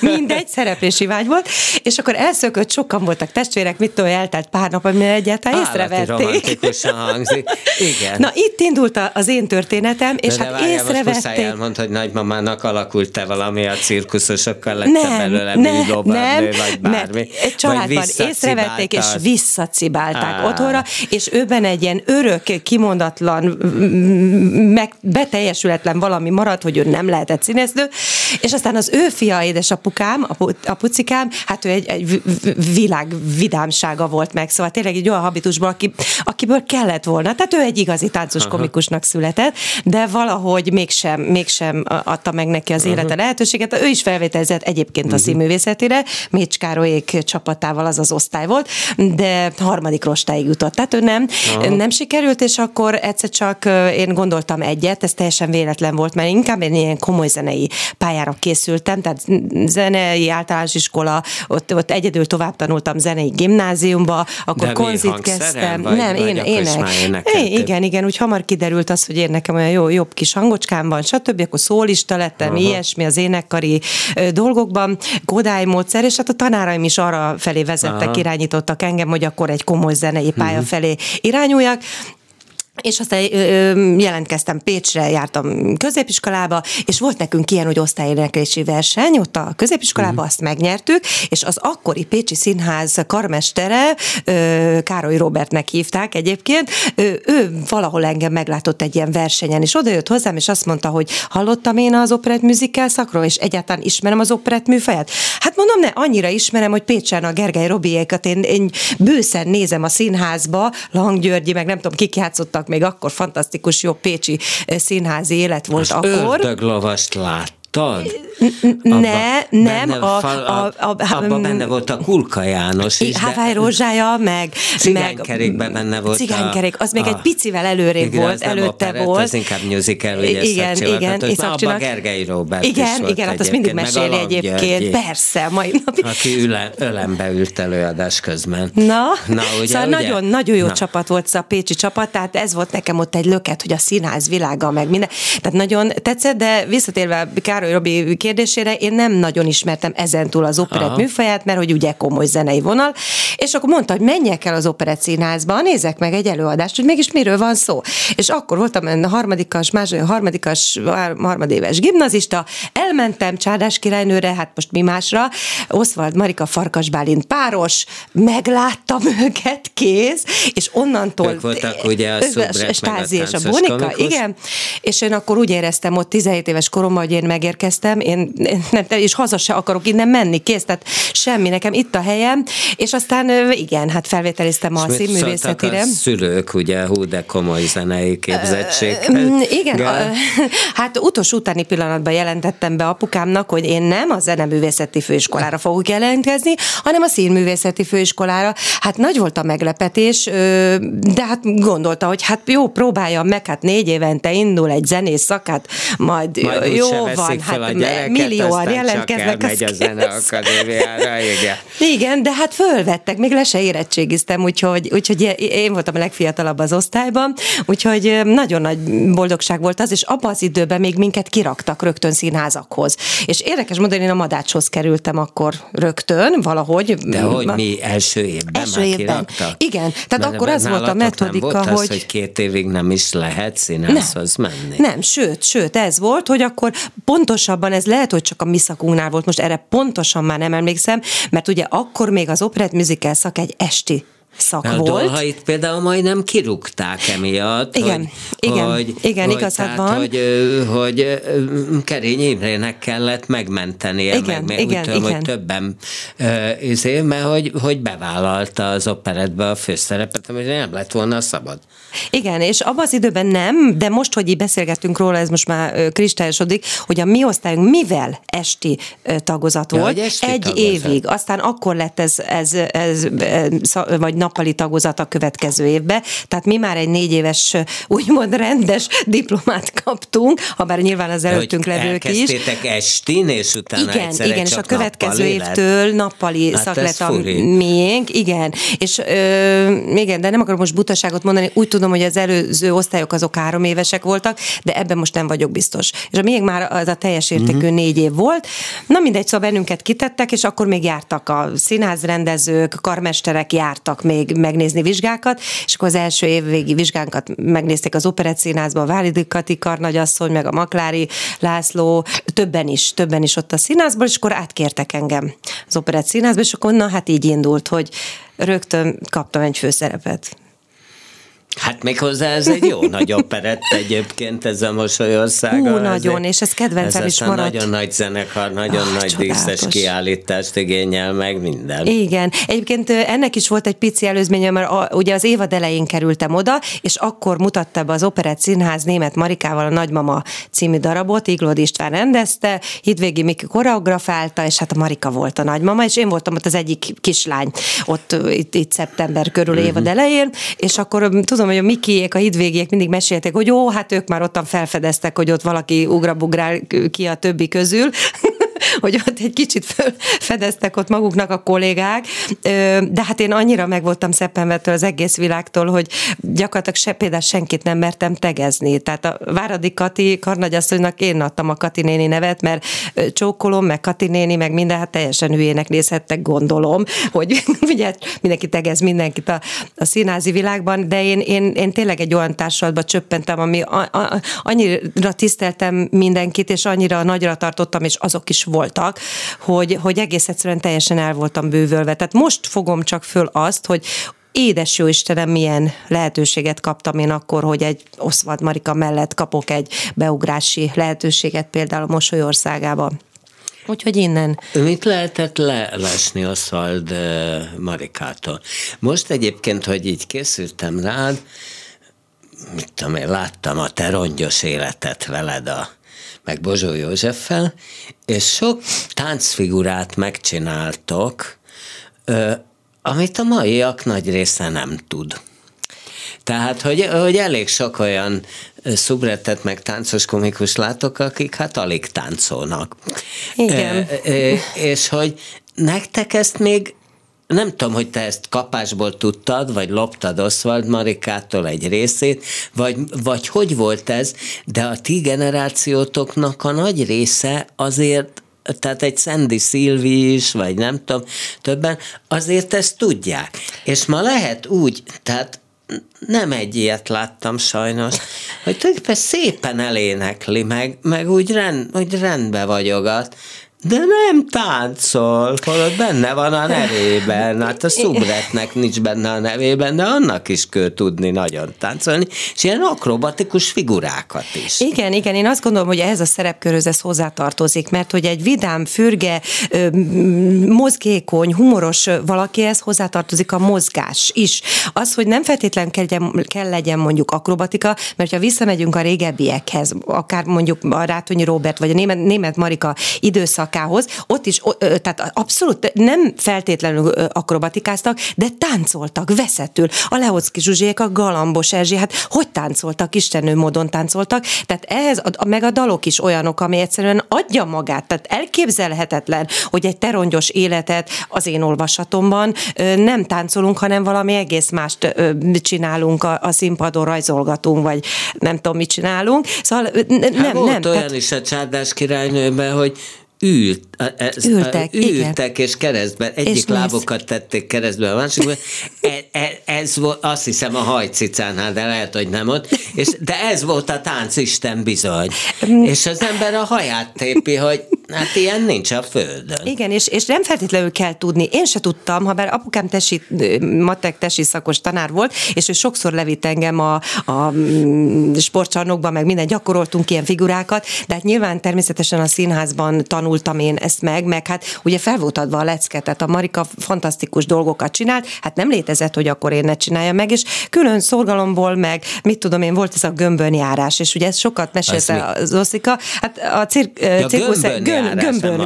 D: Mindegy, szereplési vágy volt, és akkor elszökött, sokan voltak testvérek, mit tudom, eltelt pár nap, amire egyáltalán észrevették.
B: hangzik. Igen.
D: Na itt indult az én történetem, és de hát várjál, észrevették.
B: elmond, hogy nagymamának alakult te valami a cirkuszosokkal, lett nem, belőle nem, nem, vagy bármi.
D: Egy családban észrevették, és visszacibálták Á. otthonra, és őben egy ilyen örök, kimondatlan, meg beteljesületlen valami maradt, hogy ő nem lehetett színésznő, és aztán az ő fia, édesapukám, a pucikám, hát ő egy, egy világ vidámsága volt meg, szóval tényleg egy olyan habitusból, aki, akiből kellett volna. Tehát ő egy igazi táncos Aha. komikusnak született, de valahogy mégsem, mégsem adta meg neki az élete lehetőséget. Ő is felvételezett egyébként a mhm. színművészetére, Mécs Károlyék csapatával az az osztály volt, de harmadik rostáig jutott. Tehát ő nem, Aha. nem sikerült, és akkor egyszer csak én gondoltam egyet, ez teljesen véletlen volt, mert inkább én ilyen komoly zenei pályára készültem, tehát zenei általános iskola, ott, ott egyedül tovább tanultam zenei gimnáziumba, akkor konzit kezdtem.
B: Vagy, nem, vagy én ének.
D: Igen, igen, úgy hamar kiderült az, hogy én nekem olyan jó, jobb kis hangocskám van, stb. Akkor szólista lettem, Aha. ilyesmi, az énekkari dolgokban, Kodály módszer, és hát a tanáraim is arra felé vezettek, Aha. irányítottak engem, hogy akkor egy komoly zenei pálya uh-huh. felé irányuljak. És aztán jelentkeztem Pécsre, jártam középiskolába, és volt nekünk ilyen, hogy osztályéneklési verseny, ott a középiskolában uh-huh. azt megnyertük, és az akkori Pécsi Színház karmestere, Károly Robertnek hívták egyébként, ő valahol engem meglátott egy ilyen versenyen, és odajött hozzám, és azt mondta, hogy hallottam én az operett musical szakról, és egyáltalán ismerem az operett műfaját. Hát mondom, ne, annyira ismerem, hogy Pécsen a Gergely Robiékat én, én bőszen nézem a színházba, Lang Györgyi, meg nem tudom, kik játszottak még akkor fantasztikus jó pécsi színházi élet volt
B: az
D: akkor.
B: Ördöglovast lát láttad?
D: Ne, nem. A, a,
B: a, a, abban benne volt a Kulka János is.
D: Havály Rózsája, meg...
B: Cigánykerékben benne volt.
D: Cigánykerék, az a, még egy picivel előrébb igen, volt, előtte
B: operett,
D: volt.
B: Az inkább musical, ugye
D: Igen, igen.
B: És abban Gergely Robert
D: Igen, igen, hát azt mindig meséli egyébként. Persze, mai
B: napig. Aki üle, ölembe ült előadás közben.
D: Na, Na ugye, szóval ugye? nagyon, nagyon jó Na. csapat volt a Pécsi csapat, tehát ez volt nekem ott egy löket, hogy a színház világa, meg minden. Tehát nagyon tetszett, de visszatérve Károly Károly Robi kérdésére, én nem nagyon ismertem ezentúl az operett Aha. műfaját, mert hogy ugye komoly zenei vonal, és akkor mondta, hogy menjek el az operett színházba, nézek meg egy előadást, hogy mégis miről van szó. És akkor voltam a harmadikas, második, harmadikas, harmadéves gimnazista, elmentem Csárdás királynőre, hát most mi másra, Oszvald Marika Farkas Bálint páros, megláttam őket, kéz, és onnantól...
B: Ők voltak ugye a Stázi
D: és a Bonika, igen, és én akkor úgy éreztem ott 17 éves koromban, hogy én megértem megérkeztem, én nem, és haza se akarok innen menni, kész, tehát semmi, nekem itt a helyem, és aztán igen, hát felvételiztem a színművészetére.
B: A szülők, ugye, hú, de komoly zenei képzettség.
D: igen, a, hát utolsó utáni pillanatban jelentettem be apukámnak, hogy én nem a zeneművészeti főiskolára fogok jelentkezni, hanem a színművészeti főiskolára. Hát nagy volt a meglepetés, de hát gondolta, hogy hát jó, próbáljam meg, hát négy évente indul egy zenész szakát, majd, majd jó van,
B: fel hát a gyereket, millióan jelentkeznek. Csak a zeneakadémiára, igen.
D: Igen, de hát fölvettek, még le se érettségiztem, úgyhogy, úgyhogy én voltam a legfiatalabb az osztályban, úgyhogy nagyon nagy boldogság volt az, és abban az időben még minket kiraktak rögtön színházakhoz. És érdekes mondani, én a Madácshoz kerültem akkor rögtön, valahogy.
B: De hogy mi első évben első már évben. kiraktak?
D: Igen, tehát Mert akkor az volt a metodika,
B: nem volt
D: hogy...
B: Az, hogy két évig nem is lehet színházhoz nem. menni.
D: Nem, sőt, sőt, ez volt, hogy akkor pontos pontosabban ez lehet, hogy csak a mi szakunknál volt, most erre pontosan már nem emlékszem, mert ugye akkor még az operett musical szak egy esti szak a volt.
B: Dolhait például majdnem kirúgták emiatt.
D: Igen,
B: hogy,
D: igen, hogy, igen hogy, igazad tehát, van.
B: Hogy, hogy Kerény Imrének kellett megmentenie, igen, meg, igen, úgy tudom, igen. hogy többen izé, mert hogy, hogy bevállalta az operetbe a főszerepet, ami nem lett volna szabad.
D: Igen, és abban az időben nem, de most, hogy így beszélgettünk róla, ez most már kristályosodik, hogy a mi osztályunk mivel esti tagozat ja, volt, esti egy tagozat. évig, aztán akkor lett ez, ez, ez, ez vagy nappali tagozat a következő évbe, tehát mi már egy négy éves, úgymond rendes diplomát kaptunk, ha bár nyilván az előttünk levők is.
B: estin, és utána
D: Igen, igen, és a következő évtől lett. nappali hát szak lett a miénk, igen, és ö, igen, de nem akarok most butaságot mondani, úgy tudom, hogy az előző osztályok azok három évesek voltak, de ebben most nem vagyok biztos. És a miénk már az a teljes értékű uh-huh. négy év volt. Na mindegy, szóval bennünket kitettek, és akkor még jártak a színházrendezők, karmesterek jártak még megnézni vizsgákat, és akkor az első évvégi vizsgánkat megnézték az Operett Színházban, a Válidi Kati karnagyasszony, meg a Maklári László, többen is, többen is ott a színházból, és akkor átkértek engem az Operett és akkor na, hát így indult, hogy rögtön kaptam egy főszerepet.
B: Hát még hozzá ez egy jó nagy operett egyébként, ez a Mosolyországa.
D: Hú, nagyon, és ez kedvencem ez is maradt.
B: nagyon nagy zenekar, nagyon ah, nagy csodálatos. díszes kiállítást igényel meg minden.
D: Igen, egyébként ennek is volt egy pici előzménye, mert a, ugye az évad elején kerültem oda, és akkor mutatta be az Operett Színház német Marikával a Nagymama című darabot, Iglód István rendezte, Hidvégi Miki koreografálta, és hát a Marika volt a nagymama, és én voltam ott az egyik kislány, ott itt, itt szeptember körül uh-huh. évad elején, és akkor tudom, tudom, hogy a Mikiék, a hidvégiek mindig meséltek, hogy jó, hát ők már ottan felfedeztek, hogy ott valaki ugrabugrál ki a többi közül. hogy ott egy kicsit fedeztek ott maguknak a kollégák, de hát én annyira meg voltam szeppenvettől az egész világtól, hogy gyakorlatilag se, például senkit nem mertem tegezni. Tehát a Váradi Kati karnagyasszonynak én adtam a Kati néni nevet, mert csókolom, meg Kati néni, meg minden, hát teljesen hülyének nézhettek, gondolom, hogy ugye mindenki tegez mindenkit a, a színházi világban, de én, én, én tényleg egy olyan társadalmatba csöppentem, ami a, a, annyira tiszteltem mindenkit, és annyira nagyra tartottam, és azok is voltak, hogy, hogy egész egyszerűen teljesen el voltam bővölve. Tehát most fogom csak föl azt, hogy édes jó Istenem, milyen lehetőséget kaptam én akkor, hogy egy Oszvad Marika mellett kapok egy beugrási lehetőséget például a Mosolyországába. Úgyhogy innen.
B: Mit lehetett lelesni Oszvald Marikától? Most egyébként, hogy így készültem rád, mit tudom én, láttam a te rongyos életet veled a meg Bozsó Józseffel, és sok táncfigurát megcsináltok, amit a maiak nagy része nem tud. Tehát, hogy, hogy elég sok olyan szubrettet meg táncos komikus látok, akik hát alig táncolnak.
D: Igen. E,
B: e, és hogy nektek ezt még nem tudom, hogy te ezt kapásból tudtad, vagy loptad Oswald Marikától egy részét, vagy, vagy hogy volt ez, de a ti generációtoknak a nagy része azért tehát egy Sandy Szilvi is, vagy nem tudom, többen, azért ezt tudják. És ma lehet úgy, tehát nem egy ilyet láttam sajnos, hogy tulajdonképpen szépen elénekli, meg, meg úgy, rend, úgy rendbe vagyogat, de nem táncol, holott benne van a nevében. Hát a szubretnek nincs benne a nevében, de annak is kell tudni nagyon táncolni, és ilyen akrobatikus figurákat is.
D: Igen, igen, én azt gondolom, hogy ehhez a szerepkörhöz ez hozzátartozik, mert hogy egy vidám, fürge, mozgékony, humoros valakihez hozzátartozik a mozgás is. Az, hogy nem feltétlenül kell, kell legyen mondjuk akrobatika, mert ha visszamegyünk a régebbiekhez, akár mondjuk a Rátonyi Robert, vagy a német, német Marika időszak munkához, ott is, tehát abszolút nem feltétlenül akrobatikáztak, de táncoltak veszetül. A Leocki Zsuzsék, a Galambos Erzsé, hát hogy táncoltak, istenő módon táncoltak, tehát ehhez, a, meg a dalok is olyanok, ami egyszerűen adja magát, tehát elképzelhetetlen, hogy egy terongyos életet az én olvasatomban nem táncolunk, hanem valami egész mást csinálunk a, a színpadon, rajzolgatunk, vagy nem tudom, mit csinálunk. Szóval nem, hát
B: volt
D: nem.
B: olyan tehát... is a csárdás királynőben, hogy ült, ez,
D: ültek,
B: ültek és keresztben, egyik és lábokat mész. tették keresztbe a másikba, e, e, ez volt, azt hiszem a hajcicánál, de lehet, hogy nem ott, és, de ez volt a tánc Isten bizony. Mm. és az ember a haját tépi, hogy hát ilyen nincs a földön.
D: Igen, és, és nem feltétlenül kell tudni. Én se tudtam, ha bár apukám tesi, matek tesi szakos tanár volt, és ő sokszor levitt engem a, a mm, sportcsarnokba, meg minden gyakoroltunk ilyen figurákat, de hát nyilván természetesen a színházban tan tanultam én ezt meg, meg hát ugye fel volt adva a lecke, tehát a Marika fantasztikus dolgokat csinált, hát nem létezett, hogy akkor én ne csináljam meg, és külön szorgalomból meg, mit tudom én, volt ez a gömbön járás, és ugye ez sokat mesélte az Oszika, hát a cir- ja, cirkusz, gömbön, gömbön,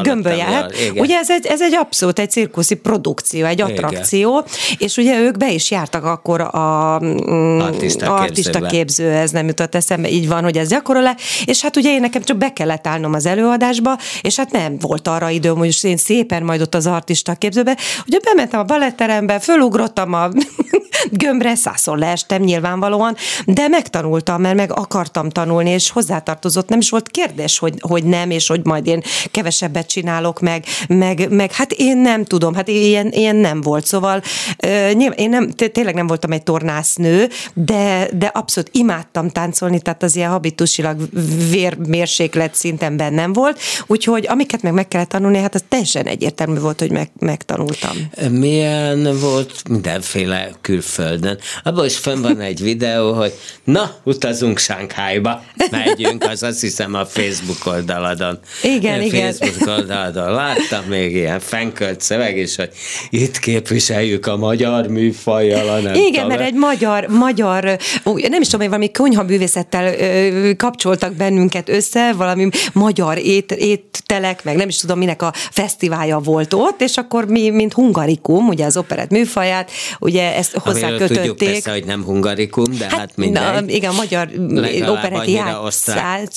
D: gömbön jár. Ugye ez egy, ez egy abszolút egy cirkuszi produkció, egy attrakció, igen. és ugye ők be is jártak akkor a
B: mm, artista,
D: artista képző, ez nem jutott eszembe, így van, hogy ez gyakorol le, és hát ugye én nekem csak be kellett állnom az előadásba, és hát nem volt arra időm, hogy én szépen majd ott az artista képzőbe, ugye bementem a baletterembe, fölugrottam a gömbre, százszor leestem nyilvánvalóan, de megtanultam, mert meg akartam tanulni, és hozzátartozott, nem is volt kérdés, hogy, hogy nem, és hogy majd én kevesebbet csinálok, meg, meg, meg hát én nem tudom, hát ilyen, ilyen nem volt, szóval én nem, tényleg nem voltam egy tornásznő, de, de abszolút imádtam táncolni, tehát az ilyen habitusilag vérmérséklet szinten bennem volt, úgyhogy amiket meg meg kellett tanulni, hát az teljesen egyértelmű volt, hogy meg, megtanultam.
B: Milyen volt mindenféle külföldön? Abban is fönn van egy videó, hogy na, utazunk Sánkhájba, megyünk, az azt hiszem a Facebook oldaladon.
D: Igen, igen.
B: Facebook oldaladon láttam még ilyen fenkölt szöveg is, hogy itt képviseljük a magyar műfajjal, nem
D: Igen, mert egy magyar, magyar, nem is tudom, hogy valami konyhabűvészettel kapcsoltak bennünket össze, valami magyar ét, ételek, meg nem is tudom, minek a fesztiválja volt ott, és akkor mi, mint hungarikum, ugye az operett műfaját, ugye ezt hozzákötötték. Tudjuk
B: persze, hogy nem hungarikum, de hát, hát mindegy. Na,
D: igen, a magyar operetti játszás,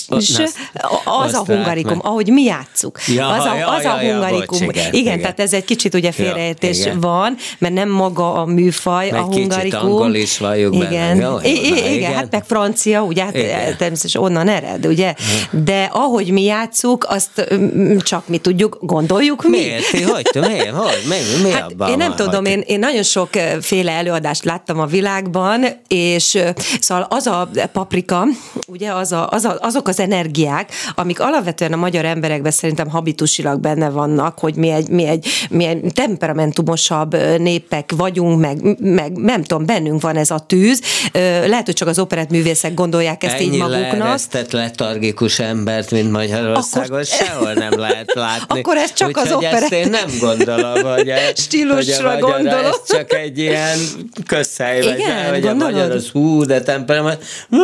D: az a hungarikum, meg. ahogy mi játszunk játszuk. Ja, az a, ja, az ja, a hungarikum. Ja, bocs, igen, igen, igen, tehát ez egy kicsit ugye félreértés ja, van, mert nem maga a műfaj, meg a hungarikum.
B: is valljuk igen. Benne. Jó,
D: I- igen, igen, hát meg francia, ugye, hát természetesen onnan ered, ugye? De ahogy mi játszuk, azt csak mi tudjuk, gondoljuk mi.
B: Miért? Ti hogy? Miért? Hogy? Mi, mi hát
D: abban én nem tudom, én, én nagyon sokféle előadást láttam a világban, és szóval az a paprika, ugye az a, az a, azok az energiák, amik alapvetően a magyar emberekben szerintem habitusilag benne vannak, hogy mi egy, mi egy, mi egy temperamentumosabb népek vagyunk, meg, meg nem tudom, bennünk van ez a tűz. Lehet, hogy csak az operettművészek gondolják ezt
B: Ennyi
D: így maguknak.
B: Ennyi letargikus embert, mint Magyarországon, akkor, sehol nem lehet látni.
D: Akkor ez csak Úgy, az operett.
B: én nem gondolom, hogy, a,
D: Stílusra
B: hogy a
D: gondolom.
B: ez csak egy ilyen közhely,
D: Igen,
B: vagy, hogy a magyar az hú, de temperament, hú,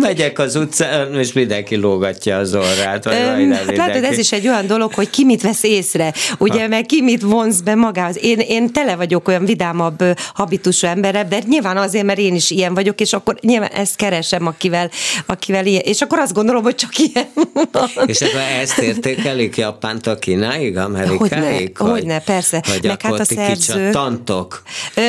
B: megyek az utcán, és mindenki lógatja az orrát. Vagy Öm,
D: hát látod, ez is egy olyan dolog, hogy ki mit vesz észre, ugye, ha. meg ki mit vonz be magához. Én, én tele vagyok olyan vidámabb habitusú emberre, de nyilván azért, mert én is ilyen vagyok, és akkor nyilván ezt keresem, akivel, akivel ilyen, és akkor azt gondolom, hogy csak ilyen
B: És akkor ezt értékelik Japántól Kínáig, Amerikáig?
D: Hogyne, hogyne persze.
B: Vagy meg hát a szerzők. tantok?
D: Ö,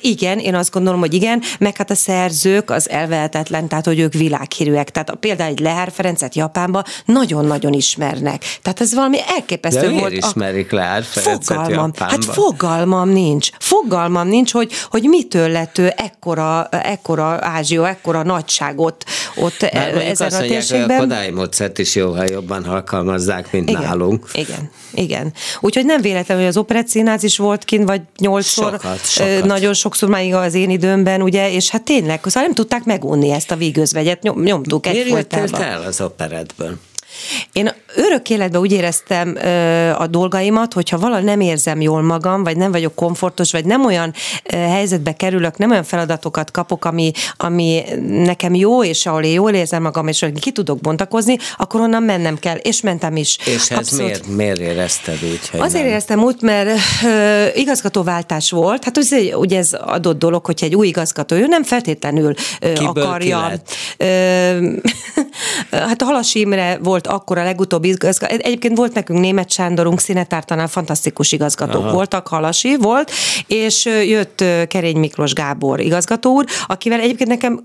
D: igen, én azt gondolom, hogy igen, meg hát a szerzők az elvehetetlen, tehát hogy ők világhírűek. Tehát például egy Lehár Ferencet Japánban nagyon-nagyon ismernek. Tehát ez valami elképesztő
B: De
D: volt.
B: miért ismerik Lehár Ferencet fogalmam,
D: Japánban? Hát fogalmam nincs. Fogalmam nincs, hogy, hogy mitől lett ő ekkora, ekkora ázsió, ekkora nagyságot ott Bár ezen
B: azt a térségben. Hogy a Kodály módszert is jóval jobban alkalmazzák, mint
D: igen,
B: nálunk.
D: Igen, igen. Úgyhogy nem véletlenül, hogy az operettszínház is volt kint, vagy nyolcszor, sokat, sokat. nagyon sokszor már az én időmben, ugye, és hát tényleg, szóval nem tudták megunni ezt a vígözvegyet, nyom, nyomtuk egyfolytában.
B: Miért el az operetből?
D: Én örök életben úgy éreztem ö, a dolgaimat, hogyha valahol nem érzem jól magam, vagy nem vagyok komfortos, vagy nem olyan ö, helyzetbe kerülök, nem olyan feladatokat kapok, ami, ami nekem jó, és ahol én jól érzem magam, és hogy ki tudok bontakozni, akkor onnan mennem kell, és mentem is.
B: És ez miért, miért érezted úgy?
D: Hogy Azért nem? éreztem úgy, mert ö, igazgatóváltás volt, hát ugye, ugye ez adott dolog, hogyha egy új igazgató, ő nem feltétlenül ö, akarja. Ö, hát a Halas Imre volt akkor a legutóbbi igazgató. Egyébként volt nekünk német Sándorunk, színetártanál fantasztikus igazgatók Aha. voltak, Halasi volt, és jött Kerény Miklós Gábor igazgató úr, akivel egyébként nekem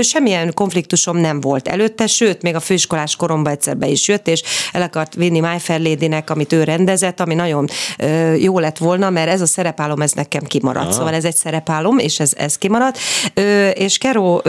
D: semmilyen konfliktusom nem volt előtte, sőt, még a főiskolás koromban egyszer be is jött, és el akart vinni My Fair Lady-nek, amit ő rendezett, ami nagyon ö, jó lett volna, mert ez a szerepálom, ez nekem kimaradt. Aha. Szóval ez egy szerepálom, és ez, ez kimaradt. Ö, és Kero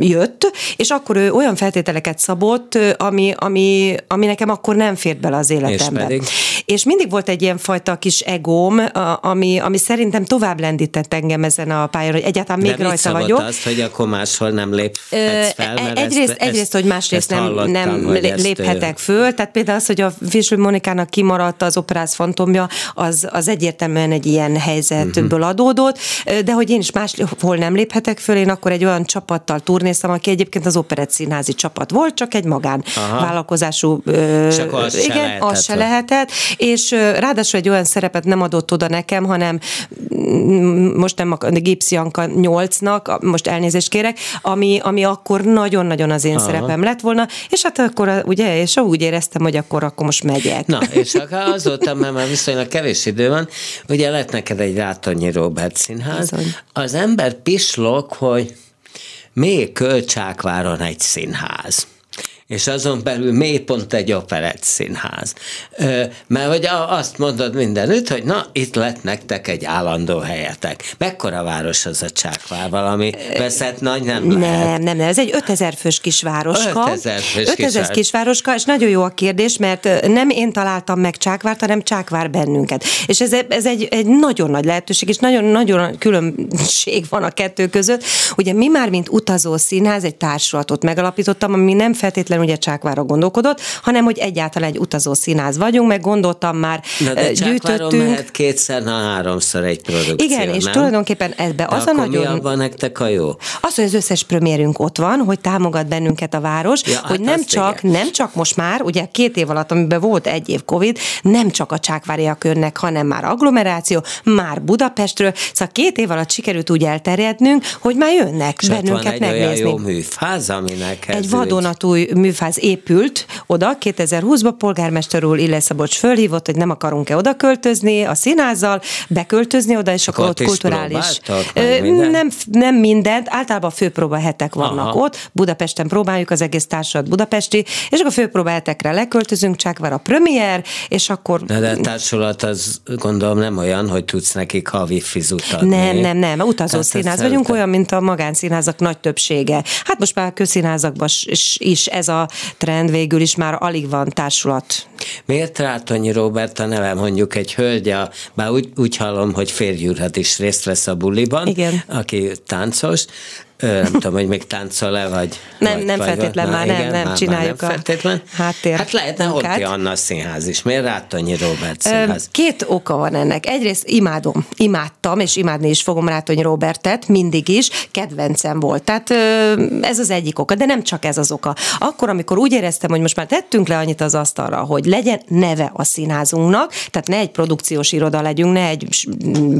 D: jött, és akkor ő olyan feltételeket szabott, ami, ami, ami nekem akkor nem fért bele az életembe. És, pedig? és mindig volt egy ilyen fajta kis egóm, ami, ami szerintem tovább lendített engem ezen a pályán, hogy egyáltalán még De rajta vagyok.
B: azt, hogy akkor máshol nem lép fel? Mert
D: egyrészt, ezt, egyrészt, hogy másrészt nem, nem léphetek ezt, föl, tehát például az, hogy a Fischer Monikának kimaradt az operász fantomja, az, az egyértelműen egy ilyen helyzetből uh-huh. adódott, de hogy én is máshol nem léphetek föl, én akkor egy olyan csapattal turnéztam, aki egyébként az operett színházi csapat volt, csak egy magán Aha. vállalkozású.
B: Csak az
D: igen,
B: se lehetett.
D: az se lehetett, és ráadásul egy olyan szerepet nem adott oda nekem, hanem most nem a Gipsy Anka 8-nak, most elnézést kérek, ami, ami akkor nagyon-nagyon az én Aha. szerepem lett volna, és hát akkor ugye, és úgy éreztem, hogy akkor, akkor most megyek.
B: Na, és akkor azóta, mert már viszonylag kevés idő van, ugye lett neked egy Rátonyi Robert színház, Bizony. az ember pislog, hogy még Kölcsákváron egy színház és azon belül mélypont egy operett színház. Mert hogy azt mondod mindenütt, hogy na, itt lett nektek egy állandó helyetek. Mekkora város az a Csákvár? Valami veszett nagy nem lehet.
D: Nem, nem, nem, ez egy 5000 fős kisvároska.
B: 5000 fős
D: 5000 kisvároska, és nagyon jó a kérdés, mert nem én találtam meg Csákvárt, hanem Csákvár bennünket. És ez, ez egy, egy nagyon nagy lehetőség, és nagyon-nagyon különbség van a kettő között. Ugye mi már, mint utazó színház, egy társulatot megalapítottam, ami nem feltétlenül feltétlenül ugye Csákvára gondolkodott, hanem hogy egyáltalán egy utazó színáz vagyunk, meg gondoltam már,
B: Na de gyűjtöttünk. mehet kétszer, na háromszor egy produkció,
D: Igen, és
B: nem?
D: tulajdonképpen ebbe de az a nagyon... mi
B: abban nektek a jó?
D: Az, hogy az összes premierünk ott van, hogy támogat bennünket a város, ja, hogy hát nem csak, igen. nem csak most már, ugye két év alatt, amiben volt egy év Covid, nem csak a csákváriak önnek, hanem már agglomeráció, már Budapestről, szóval két év alatt sikerült úgy elterjednünk, hogy már jönnek és bennünket
B: van egy
D: megnézni.
B: Olyan jó műfáz, aminek
D: Egy vadonatúj mű műfáz épült oda 2020-ban, polgármester úr Ille Szabolcs fölhívott, hogy nem akarunk-e oda költözni a színházzal, beköltözni oda, és akkor, akkor ott kulturális. Nem, nem mindent, általában főpróba hetek vannak Aha. ott, Budapesten próbáljuk az egész társulat budapesti, és akkor főpróba hetekre leköltözünk, csak van a premier, és akkor...
B: De, de a társulat az gondolom nem olyan, hogy tudsz nekik havi fizut adni.
D: Nem, nem, nem, utazó színház vagyunk, olyan, mint a magánszínházak nagy többsége. Hát most már a közszínházakban is ez a trend végül is már alig van társulat.
B: Miért Rátonyi Robert a neve mondjuk egy hölgy, a, bár úgy, úgy hallom, hogy férjúrhat is részt vesz a buliban,
D: Igen.
B: aki táncos, nem tudom, hogy még táncol-e, vagy...
D: Nem,
B: vagy,
D: nem
B: vagy
D: feltétlen, már igen, nem, nem már, csináljuk már nem feltétlen. a háttér
B: Hát lehetne Holti Anna színház is. Miért Rátonyi Robert színház?
D: Két oka van ennek. Egyrészt imádom, imádtam, és imádni is fogom Rátonyi Robertet, mindig is, kedvencem volt. Tehát ez az egyik oka, de nem csak ez az oka. Akkor, amikor úgy éreztem, hogy most már tettünk le annyit az asztalra, hogy legyen neve a színházunknak, tehát ne egy produkciós iroda legyünk, ne egy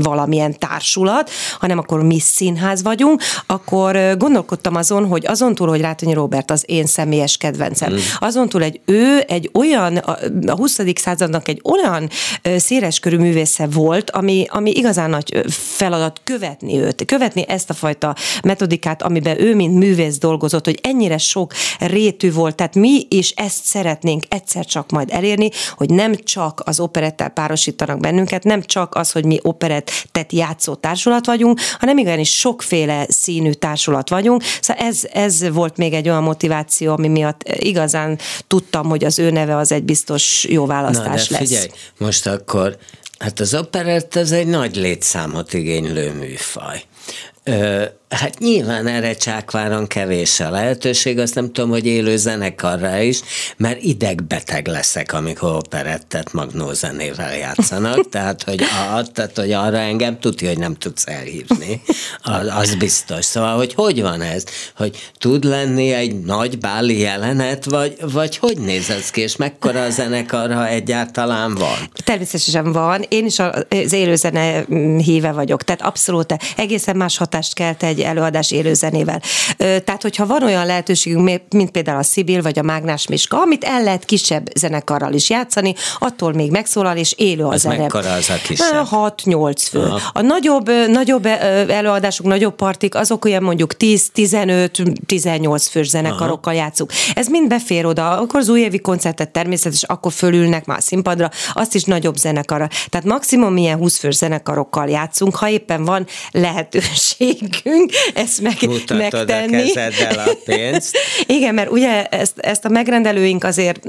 D: valamilyen társulat, hanem akkor mi színház vagyunk, akkor akkor gondolkodtam azon, hogy azon túl, hogy Rátonyi Robert az én személyes kedvencem, mm. azon túl egy ő egy olyan, a 20. századnak egy olyan széleskörű művésze volt, ami, ami igazán nagy feladat követni őt, követni ezt a fajta metodikát, amiben ő, mint művész dolgozott, hogy ennyire sok rétű volt, tehát mi is ezt szeretnénk egyszer csak majd elérni, hogy nem csak az operettel párosítanak bennünket, nem csak az, hogy mi operettet játszó társulat vagyunk, hanem igenis sokféle színű társulat társulat vagyunk. Szóval ez, ez volt még egy olyan motiváció, ami miatt igazán tudtam, hogy az ő neve az egy biztos jó választás
B: Na, de
D: figyelj,
B: lesz. most akkor, hát az operett az egy nagy létszámot igénylő műfaj. Ö, Hát nyilván erre Csákváron kevés a lehetőség, azt nem tudom, hogy élő zenekarra is, mert idegbeteg leszek, amikor operettet magnózenével játszanak, tehát hogy, a, tehát, hogy arra engem tudja, hogy nem tudsz elhívni, az, az biztos. Szóval, hogy hogy van ez? Hogy tud lenni egy nagy báli jelenet, vagy, vagy hogy néz ez ki, és mekkora a zenekar, ha egyáltalán van?
D: Természetesen van. Én is az élőzene híve vagyok, tehát abszolút egészen más hatást kelt egy egy előadás élőzenével. Tehát, hogyha van olyan lehetőségünk, mint például a Szibil vagy a Mágnás Miska, amit el lehet kisebb zenekarral is játszani, attól még megszólal, és élő a
B: az
D: zene.
B: Mekkora az a kisebb?
D: 6-8 fő. Aha. A nagyobb, nagyobb előadások, nagyobb partik, azok olyan mondjuk 10-15-18 fős zenekarokkal Aha. játszunk. Ez mind befér oda. Akkor az újévi koncertet természetesen akkor fölülnek már a színpadra, azt is nagyobb zenekarra. Tehát maximum milyen 20 fős zenekarokkal játszunk, ha éppen van lehetőségünk ezt meg,
B: Mutatod
D: megtenni.
B: a a pénzt.
D: Igen, mert ugye ezt, ezt a megrendelőink azért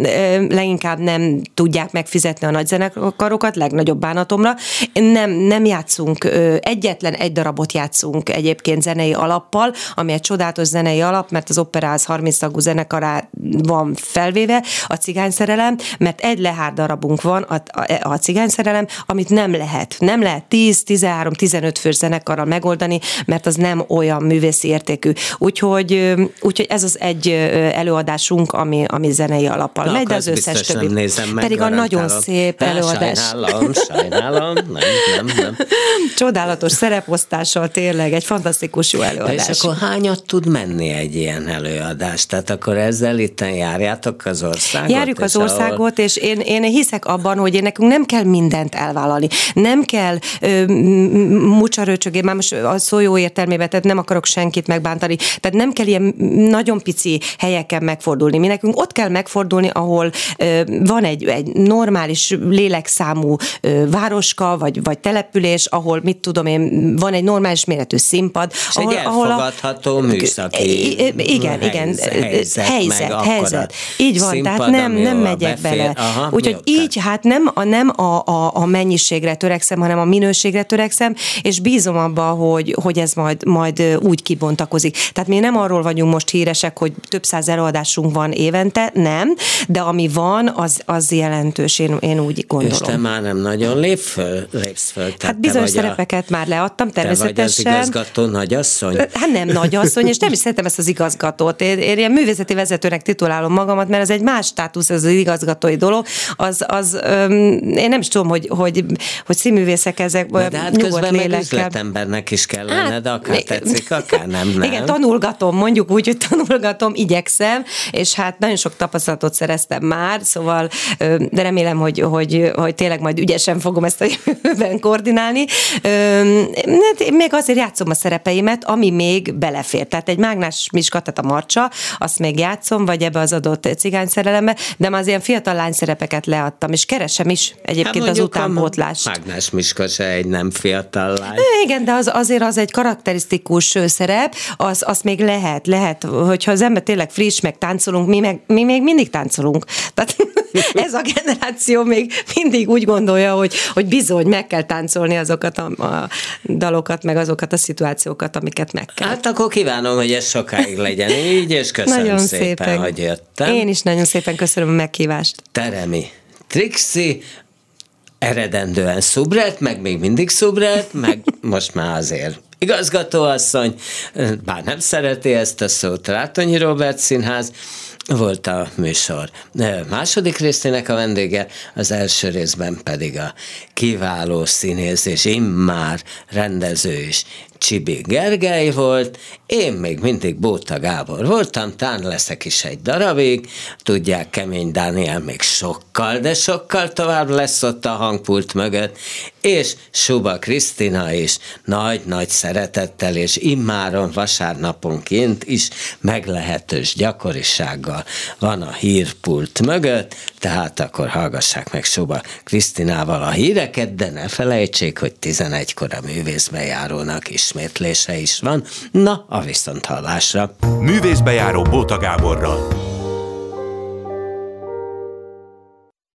D: leginkább nem tudják megfizetni a nagyzenekarokat, legnagyobb bánatomra. Nem, nem játszunk, egyetlen egy darabot játszunk egyébként zenei alappal, ami egy csodálatos zenei alap, mert az operáz 30 tagú zenekará van felvéve, a cigányszerelem, mert egy lehár darabunk van, a, a, a cigányszerelem, amit nem lehet. Nem lehet 10, 13, 15 fős zenekarral megoldani, mert az nem olyan művészi értékű. Úgyhogy, úgyhogy ez az egy előadásunk, ami, ami zenei alappal
B: Na,
D: megy,
B: de az összes többi. Nem nézem meg,
D: pedig a nagyon szép előadás.
B: Sajnálom, sajnálom, nem, nem, nem.
D: Csodálatos szereposztással tényleg, egy fantasztikus jó előadás.
B: De és akkor hányat tud menni egy ilyen előadás? Tehát akkor ezzel itt járjátok az országot?
D: Járjuk az országot, ahol... és én, én hiszek abban, hogy én nekünk nem kell mindent elvállalni. Nem kell mucsarőcsögé, már most a szó jó értelmében, tehát nem akarok senkit megbántani. Tehát nem kell ilyen nagyon pici helyeken megfordulni. Mi nekünk ott kell megfordulni, ahol van egy, egy normális lélekszámú városka, vagy, vagy település, ahol mit tudom én, van egy normális méretű színpad.
B: És ahol, egy elfogadható ahol a, műszaki
D: igen, igen, helyzet, helyzet, helyzet. Így van, színpad, tehát nem, nem megyek befér. bele. Aha, Úgyhogy így hát nem, a, nem a, a, a mennyiségre törekszem, hanem a minőségre törekszem, és bízom abba, hogy, hogy ez majd, majd úgy kibontakozik. Tehát mi nem arról vagyunk most híresek, hogy több száz előadásunk van évente, nem, de ami van, az, az jelentős, én, én úgy gondolom.
B: És te már nem nagyon lép föl, lépsz föl.
D: Hát bizonyos szerepeket a, már leadtam, természetesen. Te
B: vagy az igazgató nagyasszony?
D: Hát nem nagyasszony, és nem is szeretem ezt az igazgatót. Én, én ilyen művészeti vezetőnek titulálom magamat, mert ez egy más státusz, ez az igazgatói dolog. Az, az öm, én nem is tudom, hogy, hogy, hogy színművészek ezek
B: de hát nyugodt közben lélekkel. üzletembernek is kell lenned, hát, akár tetszik, akár nem, nem.
D: Igen, tanulgatom, mondjuk úgy, hogy tanulgatom, igyekszem, és hát nagyon sok tapasztalatot szereztem már, szóval de remélem, hogy, hogy, hogy tényleg majd ügyesen fogom ezt a jövőben koordinálni. Hát még azért játszom a szerepeimet, ami még belefér. Tehát egy mágnás Miska, tehát a Marcsa, azt még játszom, vagy ebbe az adott cigány szerelembe, de már az ilyen fiatal lány szerepeket leadtam, és keresem is egyébként hát az utánpótlást.
B: Mágnás Miska se egy nem fiatal lány.
D: Igen, de az, azért az egy karakterisztikus szerep, az, az még lehet, lehet, hogyha az ember tényleg friss, meg táncolunk, mi, meg, mi még mindig táncolunk. Tehát ez a generáció még mindig úgy gondolja, hogy, hogy bizony meg kell táncolni azokat a, a dalokat, meg azokat a szituációkat, amiket meg kell.
B: Hát akkor kívánom, hogy ez sokáig legyen így, és köszönöm nagyon szépen, szépen, hogy jöttem.
D: Én is nagyon szépen köszönöm a meghívást.
B: Teremi Trixi, eredendően szubret, meg még mindig szubret, meg most már azért igazgatóasszony, bár nem szereti ezt a szót, Rátonyi Robert Színház, volt a műsor. Második részének a vendége, az első részben pedig a kiváló színész és immár rendező is. Csibi Gergely volt, én még mindig Bóta Gábor voltam, tán leszek is egy darabig, tudják, Kemény Dániel még sokkal, de sokkal tovább lesz ott a hangpult mögött, és Suba Krisztina is nagy-nagy szeretettel és immáron vasárnaponként is meglehetős gyakorisággal van a hírpult mögött, tehát akkor hallgassák meg Suba Krisztinával a híreket, de ne felejtsék, hogy 11-kor a művészbejárónak ismétlése is van. Na, a viszonthallásra.
A: Művészbejáró Bóta Gáborral.